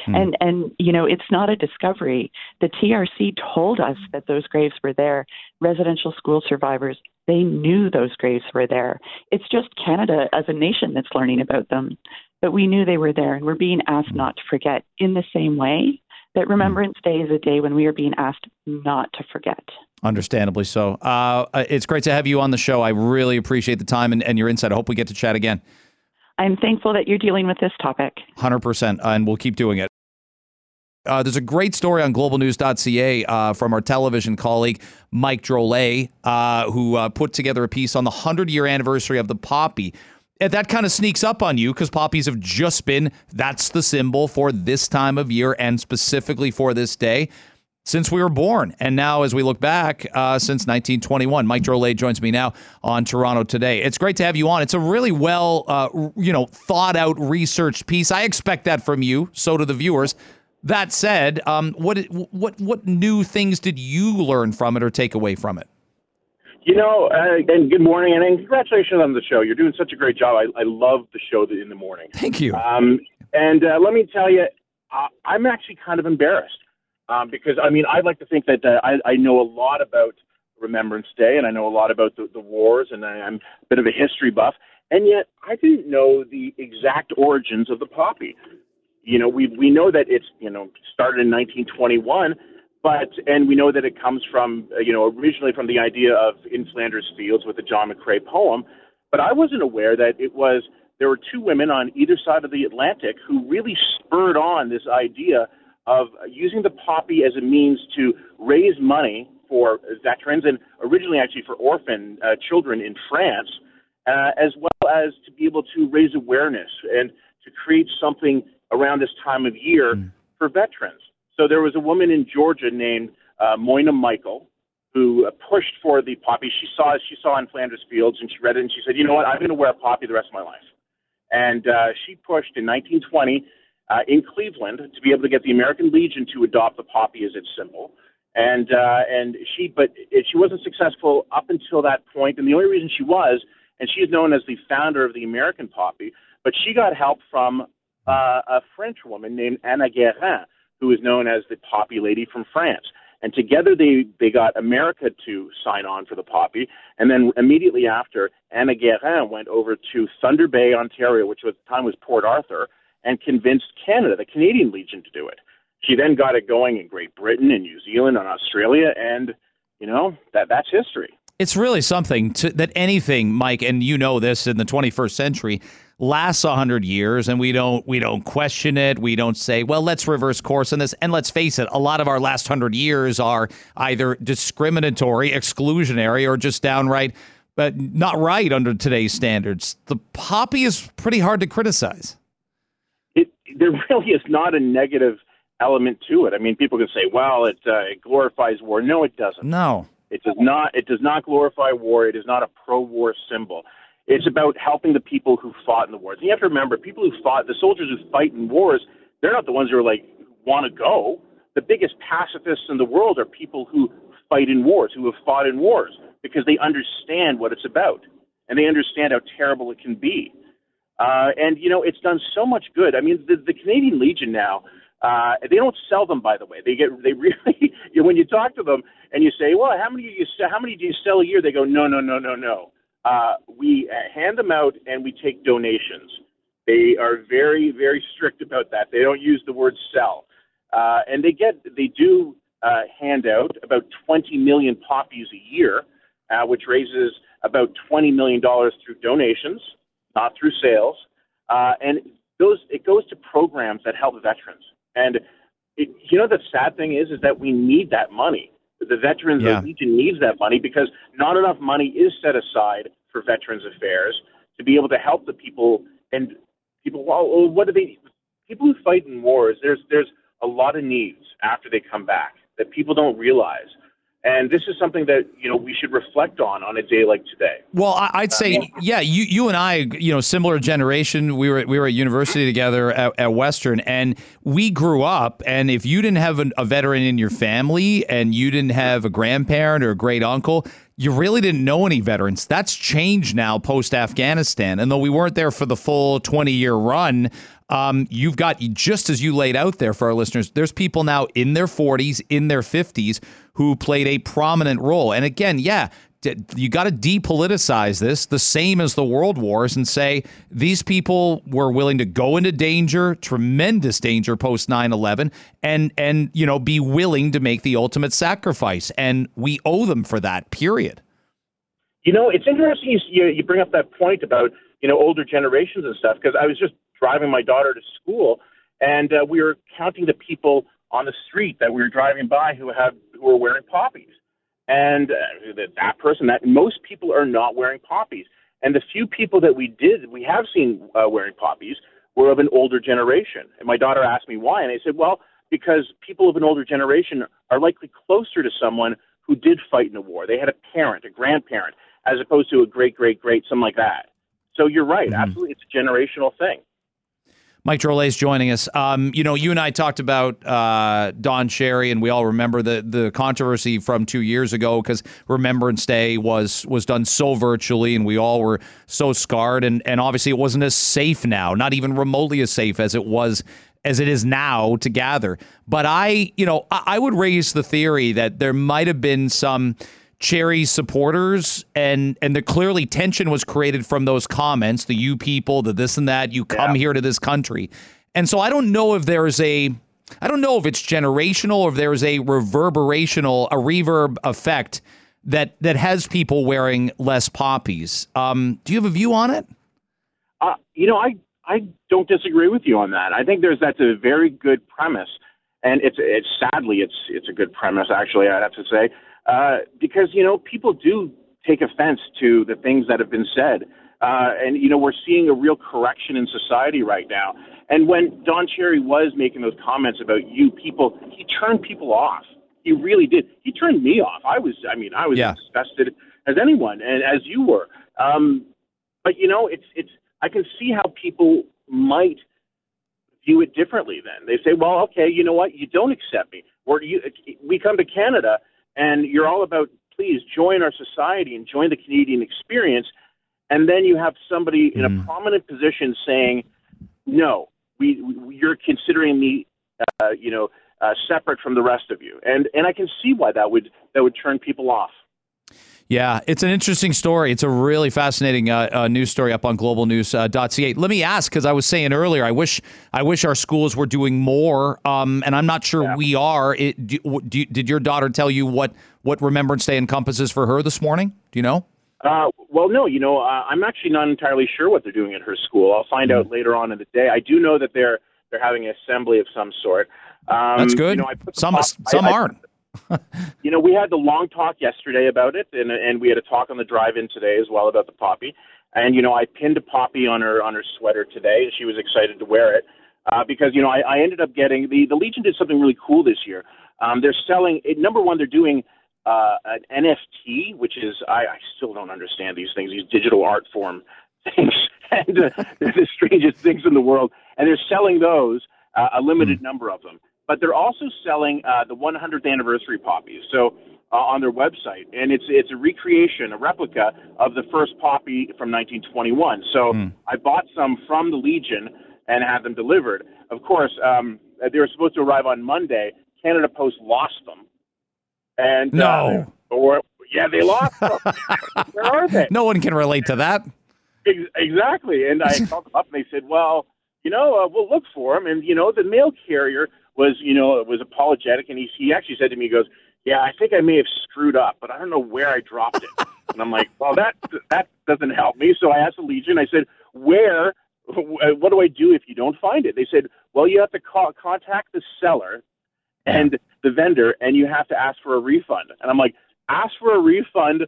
Speaker 4: Mm. And and you know, it's not a discovery. The TRC told us that those graves were there. Residential school survivors, they knew those graves were there. It's just Canada as a nation that's learning about them. But we knew they were there and we're being asked hmm. not to forget in the same way that hmm. Remembrance Day is a day when we are being asked not to forget.
Speaker 1: Understandably so. Uh, it's great to have you on the show. I really appreciate the time and, and your insight. I hope we get to chat again.
Speaker 4: I'm thankful that you're dealing with this topic.
Speaker 1: 100%, and we'll keep doing it. Uh, there's a great story on globalnews.ca uh, from our television colleague, Mike Drolet, uh, who uh, put together a piece on the 100 year anniversary of the poppy. And that kind of sneaks up on you because poppies have just been, that's the symbol for this time of year and specifically for this day since we were born. And now, as we look back, uh, since 1921, Mike Drolet joins me now on Toronto Today. It's great to have you on. It's a really well, uh, you know, thought out, researched piece. I expect that from you. So do the viewers. That said, um, what what what new things did you learn from it or take away from it?
Speaker 5: You know, uh, and good morning, and congratulations on the show. You're doing such a great job. I, I love the show in the morning.
Speaker 1: Thank you.
Speaker 5: Um, and uh, let me tell you, I'm actually kind of embarrassed um, because I mean, I'd like to think that uh, I, I know a lot about Remembrance Day, and I know a lot about the, the wars, and I, I'm a bit of a history buff, and yet I didn't know the exact origins of the poppy. You know, we we know that it's you know started in 1921, but and we know that it comes from you know originally from the idea of in Flanders Fields with the John McCrae poem, but I wasn't aware that it was there were two women on either side of the Atlantic who really spurred on this idea of using the poppy as a means to raise money for veterans and originally actually for orphan uh, children in France, uh, as well as to be able to raise awareness and to create something around this time of year mm. for veterans. So there was a woman in Georgia named uh, Moina Michael who pushed for the poppy. She saw she saw in Flanders Fields and she read it and she said, you know what, I'm going to wear a poppy the rest of my life. And uh, she pushed in 1920 uh, in Cleveland to be able to get the American Legion to adopt the poppy as its symbol. And uh, and she, but it, she wasn't successful up until that point. And the only reason she was, and she is known as the founder of the American poppy, but she got help from uh, a French woman named Anna Guerin, who is known as the poppy lady from France. And together they, they got America to sign on for the poppy. And then immediately after, Anna Guerin went over to Thunder Bay, Ontario, which at the time was Port Arthur, and convinced Canada, the Canadian Legion, to do it. She then got it going in Great Britain and New Zealand and Australia, and you know that that's history.
Speaker 1: It's really something to, that anything, Mike, and you know this in the 21st century lasts 100 years and we don't we don't question it we don't say well let's reverse course on this and let's face it a lot of our last 100 years are either discriminatory exclusionary or just downright but not right under today's standards the poppy is pretty hard to criticize
Speaker 5: there really is not a negative element to it. I mean, people can say, "Well, it, uh, it glorifies war." No, it doesn't.
Speaker 1: No,
Speaker 5: it does not. It does not glorify war. It is not a pro-war symbol. It's about helping the people who fought in the wars. And you have to remember, people who fought, the soldiers who fight in wars, they're not the ones who are like want to go. The biggest pacifists in the world are people who fight in wars, who have fought in wars, because they understand what it's about. and they understand how terrible it can be. Uh, and you know, it's done so much good. I mean, the, the Canadian Legion now, uh, they don't sell them, by the way. They get they really when you talk to them and you say, well, how many do you how many do you sell a year? They go, no, no, no, no, no. Uh, we hand them out and we take donations. They are very very strict about that. They don't use the word sell, uh, and they get they do uh, hand out about 20 million poppies a year, uh, which raises about 20 million dollars through donations not through sales. Uh, and those it goes to programs that help veterans. And it, you know the sad thing is is that we need that money. The Veterans yeah. Legion needs that money because not enough money is set aside for Veterans Affairs to be able to help the people and people. Well, what do they? People who fight in wars, there's there's a lot of needs after they come back that people don't realize. And this is something that you know we should reflect on on a day like today.
Speaker 1: Well, I'd say, uh, yeah, you you and I, you know, similar generation. We were we were at university together at, at Western, and we grew up. And if you didn't have an, a veteran in your family, and you didn't have a grandparent or a great uncle, you really didn't know any veterans. That's changed now post Afghanistan. And though we weren't there for the full 20 year run, um, you've got just as you laid out there for our listeners, there's people now in their 40s, in their 50s who played a prominent role. And again, yeah, you got to depoliticize this the same as the world wars and say these people were willing to go into danger tremendous danger post 9-11 and and you know be willing to make the ultimate sacrifice and we owe them for that period
Speaker 5: you know it's interesting you, you bring up that point about you know older generations and stuff because i was just driving my daughter to school, and uh, we were counting the people on the street that we were driving by who have who were wearing poppies, and uh, that that person that most people are not wearing poppies, and the few people that we did we have seen uh, wearing poppies were of an older generation. And my daughter asked me why, and I said, well, because people of an older generation are likely closer to someone who did fight in a war. They had a parent, a grandparent, as opposed to a great, great, great, something like that. So you're right. Mm-hmm. Absolutely. It's a generational thing.
Speaker 1: Mike Drolet is joining us. Um, you know, you and I talked about uh, Don Cherry, and we all remember the the controversy from two years ago because Remembrance Day was was done so virtually, and we all were so scarred. And and obviously, it wasn't as safe now, not even remotely as safe as it was as it is now to gather. But I, you know, I, I would raise the theory that there might have been some Cherry supporters, and and the clearly tension was created from those comments. The you people, the this and that. You come yeah. here to this country, and so I don't know if there's a, I don't know if it's generational or if there's a reverberational, a reverb effect that that has people wearing less poppies. Um, do you have a view on it?
Speaker 5: Uh, you know, I I don't disagree with you on that. I think there's that's a very good premise, and it's it's sadly it's it's a good premise actually. I'd have to say uh, because you know people do take offense to the things that have been said, uh, and you know we're seeing a real correction in society right now. And when Don Cherry was making those comments about you people, he turned people off. He really did. He turned me off. I was, I mean, I was yeah. disgusted as anyone, and as you were. Um, but you know, it's it's. I can see how people might view it differently. Then they say, well, okay, you know what? You don't accept me. Or you, we come to Canada and you're all about please join our society and join the Canadian experience. And then you have somebody in a mm. prominent position saying, no, we, we you're considering me, uh, you know, uh, separate from the rest of you. And and I can see why that would that would turn people off.
Speaker 1: Yeah, it's an interesting story. It's a really fascinating uh, uh, news story up on globalnews.ca. Uh, Let me ask, because I was saying earlier, I wish I wish our schools were doing more, um, and I'm not sure yeah. we are. It, do, do, did your daughter tell you what what Remembrance Day encompasses for her this morning? Do you know?
Speaker 5: Uh, well, no. You know, uh, I'm actually not entirely sure what they're doing at her school. I'll find mm-hmm. out later on in the day. I do know that they're they're having an assembly of some sort.
Speaker 1: Um, That's good. You know, some some I, aren't. I,
Speaker 5: you know, we had the long talk yesterday about it, and and we had a talk on the drive-in today as well about the poppy. And you know, I pinned a poppy on her on her sweater today, and she was excited to wear it uh, because you know I, I ended up getting the the Legion did something really cool this year. Um, they're selling number one, they're doing uh, an NFT, which is I, I still don't understand these things, these digital art form things, and uh, they're the strangest things in the world. And they're selling those, uh, a limited mm. number of them but they're also selling uh, the 100th anniversary poppies. So uh, on their website, and it's it's a recreation, a replica of the first poppy from 1921. So
Speaker 1: Hmm.
Speaker 5: I bought some from the Legion and had them delivered. Of course, um, they were supposed to arrive on Monday. Canada Post lost them, and
Speaker 1: No.
Speaker 5: uh, or yeah, they lost them. Where are they?
Speaker 1: No one can relate to that.
Speaker 5: Exactly. And I called them up and they said, well, you know, uh, we'll look for them." And, you know, the mail carrier was, you know, was apologetic. And he, he actually said to me, he goes, yeah, I think I may have screwed up, but I don't know where I dropped it. and I'm like, well, that, that doesn't help me. So I asked the Legion, I said, where, wh- what do I do if you don't find it? They said, well, you have to call, contact the seller and the vendor and you have to ask for a refund. And I'm like, ask for a refund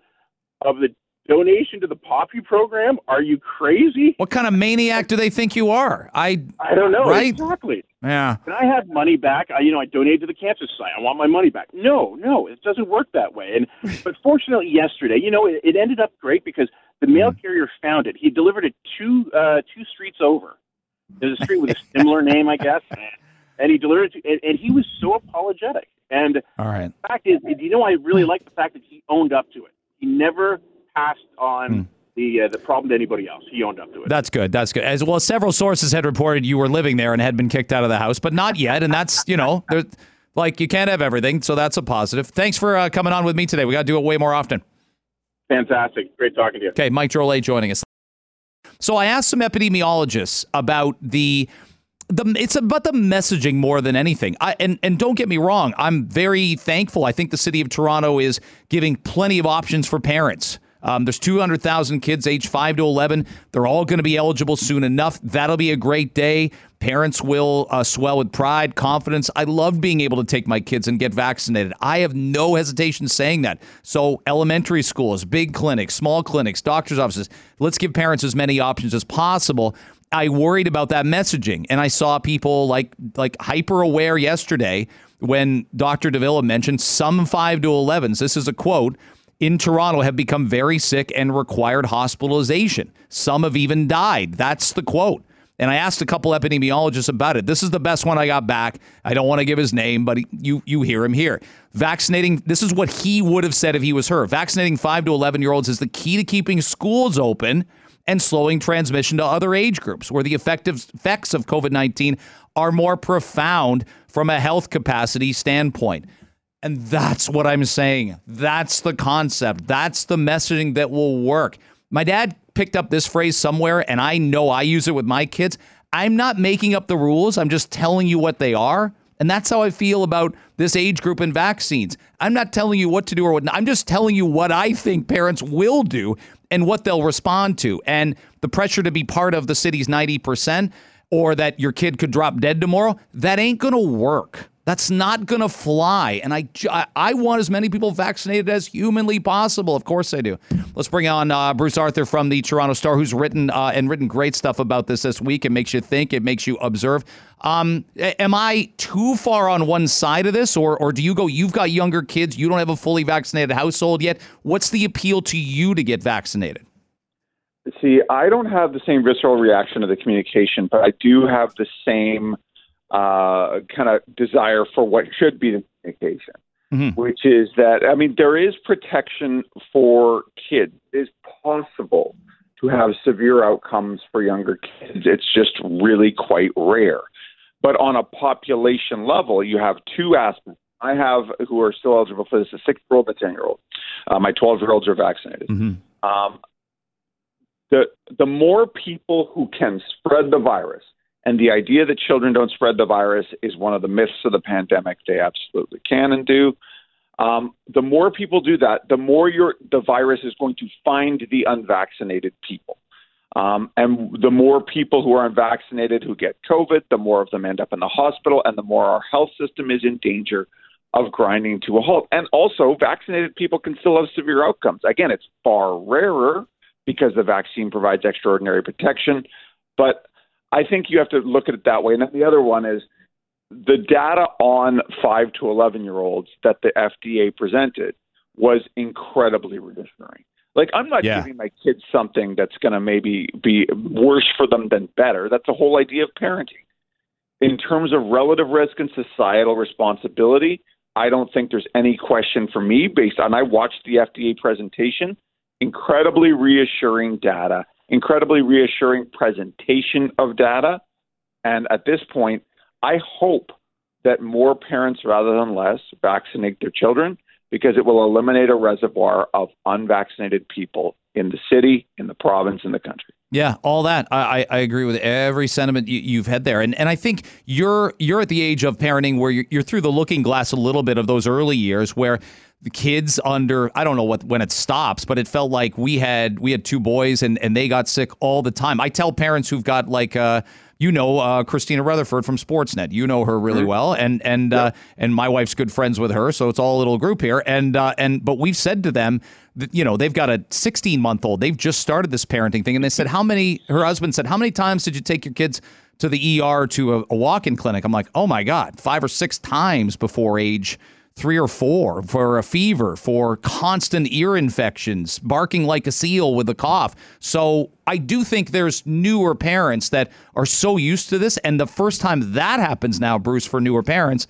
Speaker 5: of the donation to the Poppy program? Are you crazy?
Speaker 1: What kind of maniac do they think you are? I
Speaker 5: I don't know.
Speaker 1: Right?
Speaker 5: Exactly.
Speaker 1: yeah.
Speaker 5: Can I have money back? I, you know, I donated to the Cancer Society. I want my money back. No, no, it doesn't work that way. And but fortunately, yesterday, you know, it, it ended up great because the mail
Speaker 1: Mm.
Speaker 5: carrier found it. He delivered it two uh, two streets over. There's a street with a similar name, I guess, and he delivered it. To, and, and he was so apologetic. And
Speaker 1: All right.
Speaker 5: the fact is, you know, I really like the fact that he owned up to it. He never passed on
Speaker 1: Hmm.
Speaker 5: the uh, the problem to anybody else. He owned up to it.
Speaker 1: That's good. That's good. As well, several sources had reported you were living there and had been kicked out of the house, but not yet. And that's, you know, there's like you can't have everything. So that's a positive. Thanks for uh, coming on with me today. We got to do it way more often.
Speaker 5: Fantastic. Great talking to you.
Speaker 1: Okay, Mike Drolet joining us. So I asked some epidemiologists about the the it's about the messaging more than anything. I and and don't get me wrong, I'm very thankful. I think the city of Toronto is giving plenty of options for parents. Um, there's 200,000 kids age 5 to 11. They're all going to be eligible soon enough. That'll be a great day. Parents will uh, swell with pride, confidence. I love being able to take my kids and get vaccinated. I have no hesitation saying that. So, elementary schools, big clinics, small clinics, doctors' offices, let's give parents as many options as possible. I worried about that messaging, and I saw people like like hyper aware yesterday when Dr. de Villa mentioned some five to 11s. This is a quote in Toronto have become very sick and required hospitalization. Some have even died. That's the quote. And I asked a couple epidemiologists about it. This is the best one I got back. I don't want to give his name, but you you hear him here. Vaccinating. This is what he would have said if he was her. Vaccinating five to eleven year olds is the key to keeping schools open and slowing transmission to other age groups, where the effective effects of COVID nineteen are more profound from a health capacity standpoint. And that's what I'm saying. That's the concept. That's the messaging that will work. My dad picked up this phrase somewhere, and I know I use it with my kids. I'm not making up the rules, I'm just telling you what they are. And that's how I feel about this age group and vaccines. I'm not telling you what to do or what not. I'm just telling you what I think parents will do and what they'll respond to. And the pressure to be part of the city's 90% or that your kid could drop dead tomorrow, that ain't going to work. That's not going to fly. And I, I, want as many people vaccinated as humanly possible. Of course I do. Let's bring on uh, Bruce Arthur from the Toronto Star, who's written uh, and written great stuff about this this week. It makes you think, it makes you observe. Um, am I too far on one side of this, or, or do you go, you've got younger kids, you don't have a fully vaccinated household yet? What's the appeal to you to get vaccinated?
Speaker 6: See, I don't have the same visceral reaction to the communication, but I do have the same uh, kind of desire for what should be the communication,
Speaker 1: Mhm.
Speaker 6: which is that, I mean, there is protection for kids. It is possible to have severe outcomes for younger kids. It's just really quite rare. But on a population level, you have two aspects. I have who are still eligible for this a six year old and a 10 year old. Uh, my 12 year olds are vaccinated.
Speaker 1: Mm-hmm.
Speaker 6: Um, the the more people who can spread the virus, and the idea that children don't spread the virus is one of the myths of the pandemic. They absolutely can and do. Um, the more people do that, the more your the virus is going to find the unvaccinated people. Um, and the more people who are unvaccinated who get COVID, the more of them end up in the hospital, and the more our health system is in danger of grinding to a halt. And also, vaccinated people can still have severe outcomes. Again, it's far rarer because the vaccine provides extraordinary protection. But I think you have to look at it that way. And then the other one is the data on 5 to 11 year olds that the FDA presented was incredibly reassuring. Like, I'm not
Speaker 1: Yeah.
Speaker 6: giving my kids something that's going to maybe be worse for them than better. That's the whole idea of parenting. In terms of relative risk and societal responsibility, I don't think there's any question for me based on I watched the FDA presentation, incredibly reassuring data, incredibly reassuring presentation of data. And at this point, I hope that more parents rather than less vaccinate their children because it will eliminate a reservoir of unvaccinated people in the city, in the province, in the country.
Speaker 1: Yeah, all that. I, I agree with every sentiment you, have had there, and and I think you're you're at the age of parenting where you're, you're through the looking glass a little bit of those early years where the kids under I don't know what when it stops, but it felt like we had we had two boys and and they got sick all the time. I tell parents who've got like uh, you know uh, Kristina Rutherford from Sportsnet. You know her really mm-hmm. well, and and uh, and my wife's good friends with her, so it's all a little group here. And uh, and but we've said to them that you know they've got a 16 month old. They've just started this parenting thing, and they said how many? Her husband said how many times did you take your kids? To the ER to a, a walk-in clinic. I'm like, oh my god, five or six times before age three or four for a fever, for constant ear infections, barking like a seal with a cough. So I do think there's newer parents that are so used to this. And the first time that happens now, Bruce, for newer parents,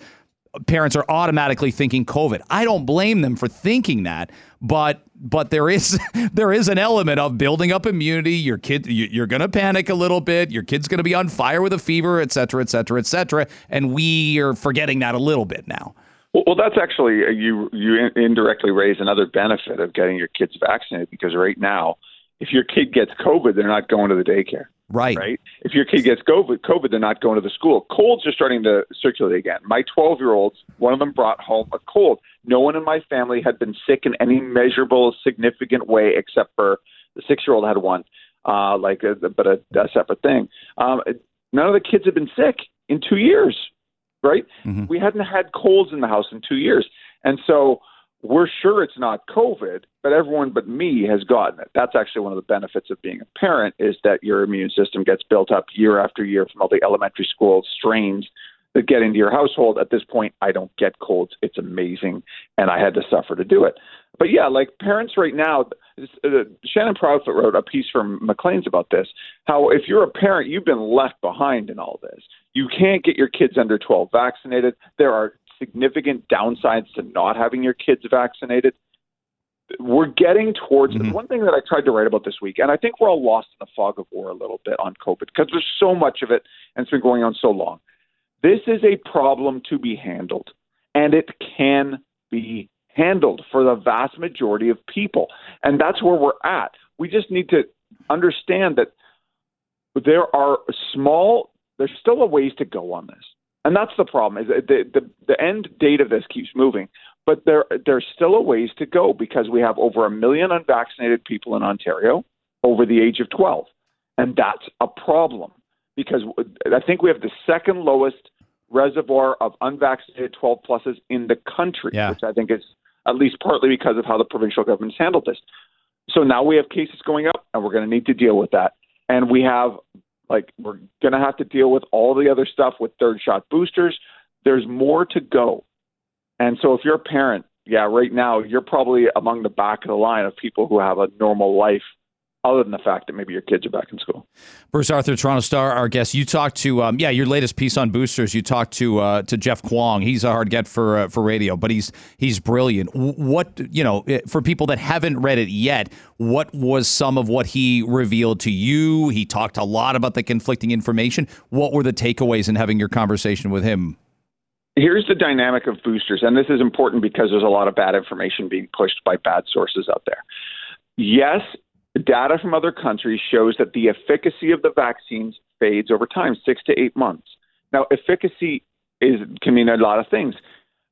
Speaker 1: parents are automatically thinking COVID. I don't blame them for thinking that, but but there is there is an element of building up immunity. Your kid, you're going to panic a little bit. Your kid's going to be on fire with a fever, et cetera, et cetera, et cetera. And we are forgetting that a little bit now.
Speaker 6: Well, that's actually uh, you you indirectly raise another benefit of getting your kids vaccinated because right now, if your kid gets COVID, they're not going to the daycare.
Speaker 1: Right.
Speaker 6: Right. If your kid gets COVID, COVID, they're not going to the school. Colds are starting to circulate again. My 12 year olds, one of them brought home a cold. No one in my family had been sick in any measurable, significant way except for the six year old had one, uh, like, a, but a, a separate thing. Um, none of the kids have been sick in two years right? Mm-hmm. We hadn't had colds in the house in two years. And so we're sure it's not COVID, but everyone but me has gotten it. That's actually one of the benefits of being a parent is that your immune system gets built up year after year from all the elementary school strains that get into your household. At this point, I don't get colds. It's amazing, and I had to suffer to do it. But yeah, like parents right now, uh, Shannon Proudfoot wrote a piece from Maclean's about this. How if you're a parent, you've been left behind in all this. You can't get your kids under 12 vaccinated. There are significant downsides to not having your kids vaccinated. We're getting towards mm-hmm. one thing that I tried to write about this week, and I think we're all lost in the fog of war a little bit on COVID because there's so much of it and it's been going on so long. This is a problem to be handled, and it can be handled for the vast majority of people. And that's where we're at. We just need to understand that there are small, there's still a ways to go on this. And that's the problem is the, the, the end date of this keeps moving, but there there's still a ways to go because we have over a million unvaccinated people in Ontario over the age of 12. And that's a problem because I think we have the second lowest reservoir of unvaccinated 12 pluses in the country,
Speaker 1: yeah.
Speaker 6: which I think is at least partly because of how the provincial government's handled this. So now we have cases going up, and we're going to need to deal with that. And we have, like, we're going to have to deal with all the other stuff with third shot boosters. There's more to go. And so if you're a parent, yeah, right now you're probably among the back of the line of people who have a normal life other than the fact that maybe your kids are back in school.
Speaker 1: Bruce Arthur, Toronto Star, our guest. You talked to, um, yeah, your latest piece on boosters. You talked to uh, to Jeff Kwong. He's a hard get for uh, for radio, but he's he's brilliant. What you know, eh, for people that haven't read it yet, what was some of what he revealed to you? He talked a lot about the conflicting information. What were the takeaways in having your conversation with him?
Speaker 6: Here's the dynamic of boosters, and this is important because there's a lot of bad information being pushed by bad sources out there. Yes, Data from other countries shows that the efficacy of the vaccines fades over time, six to eight months. Now, efficacy is can mean a lot of things.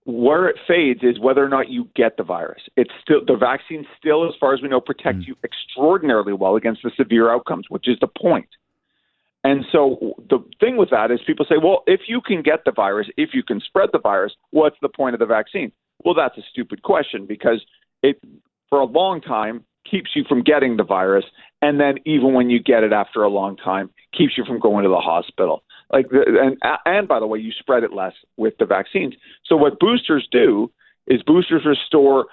Speaker 6: Where it fades is whether or not you get the virus. It's still the vaccine still, as far as we know, protects mm. you extraordinarily well against the severe outcomes, which is the point. And so the thing with that is people say, well, if you can get the virus, if you can spread the virus, what's the point of the vaccine? Well, that's a stupid question because it for a long time keeps you from getting the virus, and then even when you get it after a long time, keeps you from going to the hospital. Like, and and by the way, you spread it less with the vaccines. So what boosters do is boosters restore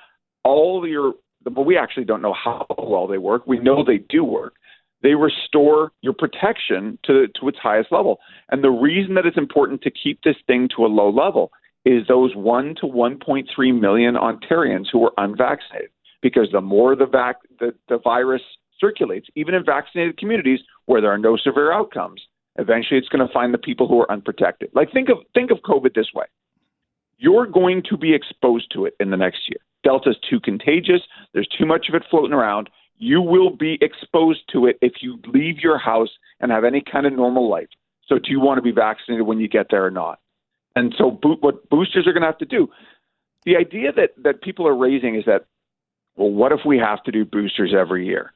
Speaker 6: all your, but we actually don't know how well they work. We know they do work. They restore your protection to to its highest level. And the reason that it's important to keep this thing to a low level is those 1 to 1.3 million Ontarians who are unvaccinated. Because the more the, vac- the, the virus circulates, even in vaccinated communities where there are no severe outcomes, eventually it's going to find the people who are unprotected. Like think of think of COVID this way. You're going to be exposed to it in the next year. Delta's too contagious. There's too much of it floating around. You will be exposed to it if you leave your house and have any kind of normal life. So, do you want to be vaccinated when you get there or not? And so, bo- what boosters are going to have to do, the idea that, that people are raising is that, well, what if we have to do boosters every year?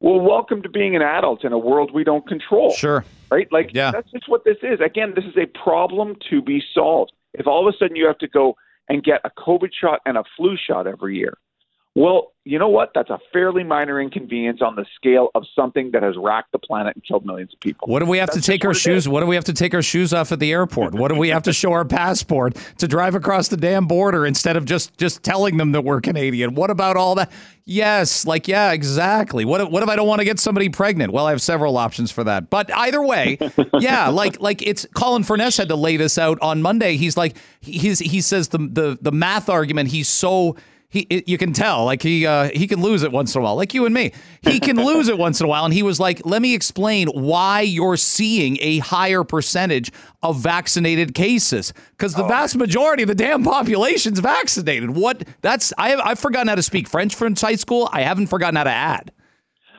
Speaker 6: Well, welcome to being an adult in a world we don't control.
Speaker 1: Sure.
Speaker 6: Right? Like,
Speaker 1: Yeah.
Speaker 6: that's just what this is. Again, this is a problem to be solved. If all of a sudden you have to go and get a COVID shot and a flu shot every year, well, you know what? That's a fairly minor inconvenience on the scale of something that has racked the planet and killed millions of people.
Speaker 1: What do we have
Speaker 6: That's
Speaker 1: to take our shoes? What do we have to take our shoes off at the airport? What do we have to show our passport to drive across the damn border instead of just just telling them that we're Canadian? What about all that? Yes, like yeah, exactly. What if, what if I don't want to get somebody pregnant? Well, I have several options for that. But either way, yeah, like like it's Colin Furness had to lay this out on Monday. He's like he's he says the the the math argument. He's so he it, you can tell like he uh, he can lose it once in a while like you and me. He can lose it once in a while and he was like let me explain why you're seeing a higher percentage of vaccinated cases. Because the vast majority of the damn population's vaccinated. What that's I have, I've forgotten how to speak French from high school. I haven't forgotten how to add.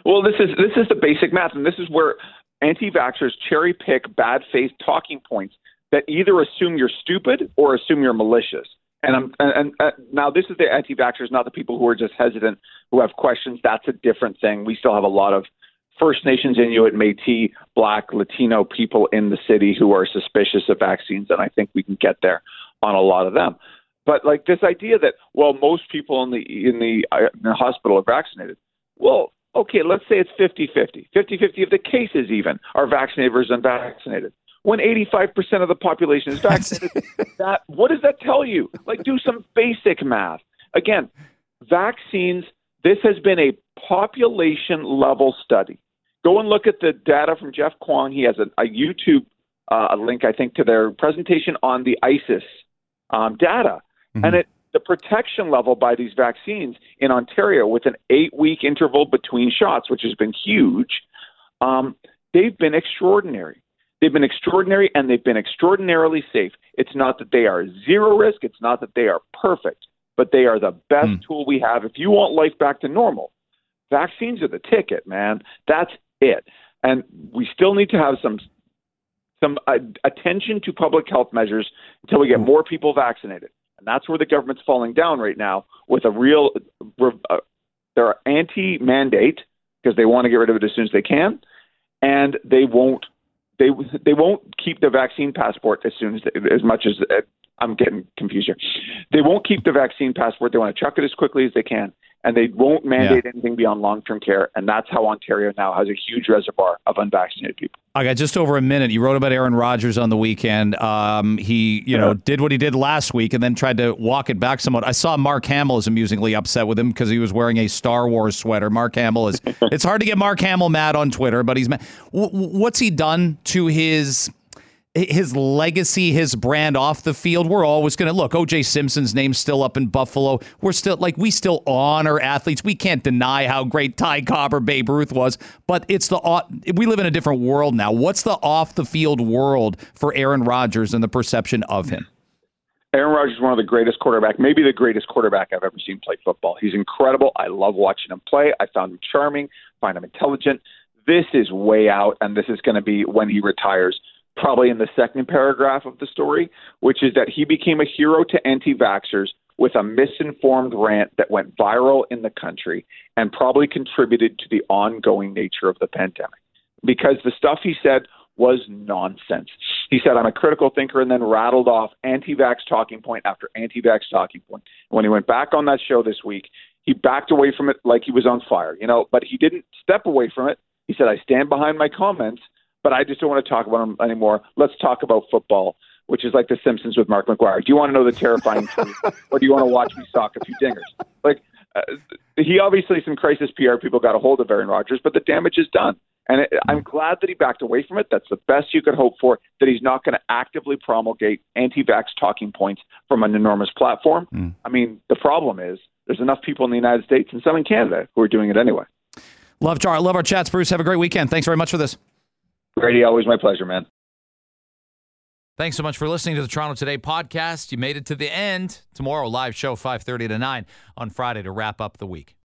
Speaker 6: Well, this is this is the basic math, and this is where anti-vaxxers cherry pick bad faith talking points that either assume you're stupid or assume you're malicious. And I'm and, and uh, now this is the anti-vaxxers, not the people who are just hesitant, who have questions. That's a different thing. We still have a lot of First Nations, Inuit, Métis, Black, Latino people in the city who are suspicious of vaccines, and I think we can get there on a lot of them. But like this idea that well, most people in the in the, uh, in the hospital are vaccinated. Well, okay, let's say it's 50-50. 50-50 of the cases even are vaccinated versus unvaccinated. When 85% of the population is vaccinated, that what does that tell you? Like do some basic math. Again, vaccines this has been a population level study. Go and look at the data from Jeff Kwong. He has a, a YouTube uh, link, I think, to their presentation on the ICES um, data. And it, the protection level by these vaccines in Ontario with an eight week interval between shots, which has been huge, um, they've been extraordinary. They've been extraordinary and they've been extraordinarily safe. It's not that they are zero risk, it's not that they are perfect, but they are the best tool we have. If you want life back to normal, vaccines are the ticket, man. That's it. And we still need to have some some uh, attention to public health measures until we get more people vaccinated. And that's where the government's falling down right now with a real uh, they're anti-mandate because they want to get rid of it as soon as they can, and they won't they they won't keep the vaccine passport as soon as as much as uh, I'm getting confused here. They won't keep the vaccine passport. They want to chuck it as quickly as they can, and they won't mandate anything beyond long-term care. And that's how Ontario now has a huge reservoir of unvaccinated people.
Speaker 1: I got just over a minute. You wrote about Aaron Rodgers on the weekend. Um, he, you know, did what he did last week and then tried to walk it back somewhat. I saw Mark Hamill is amusingly upset with him because he was wearing a Star Wars sweater. Mark Hamill is. it's hard to get Mark Hamill mad on Twitter, but he's mad. W- what's he done to his? His legacy, his brand off the field. We're always going to look. OJ Simpson's name's still up in Buffalo. We're still like we still honor athletes. We can't deny how great Ty Cobb or Babe Ruth was, but it's the we live in a different world now. What's the off the field world for Aaron Rodgers and the perception of him?
Speaker 6: Aaron Rodgers is one of the greatest quarterback, maybe the greatest quarterback I've ever seen play football. He's incredible. I love watching him play. I found him charming, find him intelligent. This is way out, and this is going to be when he retires probably in the second paragraph of the story, which is that he became a hero to anti vaxxers with a misinformed rant that went viral in the country and probably contributed to the ongoing nature of the pandemic. Because the stuff he said was nonsense. He said, I'm a critical thinker, and then rattled off anti vax talking point after anti vax talking point. When he went back on that show this week, he backed away from it like he was on fire, you know, but he didn't step away from it. He said, I stand behind my comments but I just don't want to talk about them anymore. Let's talk about football, which is like The Simpsons with Mark McGwire. Do you want to know the terrifying truth, or do you want to watch me sock a few dingers? Like, uh, he obviously some crisis PR people got a hold of Aaron Rodgers, but the damage is done. And it, I'm glad that he backed away from it. That's the best you could hope for, that he's not going to actively promulgate anti vax talking points from an enormous platform.
Speaker 1: Mm.
Speaker 6: I mean, the problem is there's enough people in the United States and some in Canada who are doing it anyway.
Speaker 1: Love, Char. Love our chats, Bruce. Have a great weekend. Thanks very much for this.
Speaker 6: Brady, always my pleasure, man.
Speaker 1: Thanks so much for listening to the Toronto Today podcast. You made it to the end. Tomorrow, live show 5:30 to 9 on Friday to wrap up the week.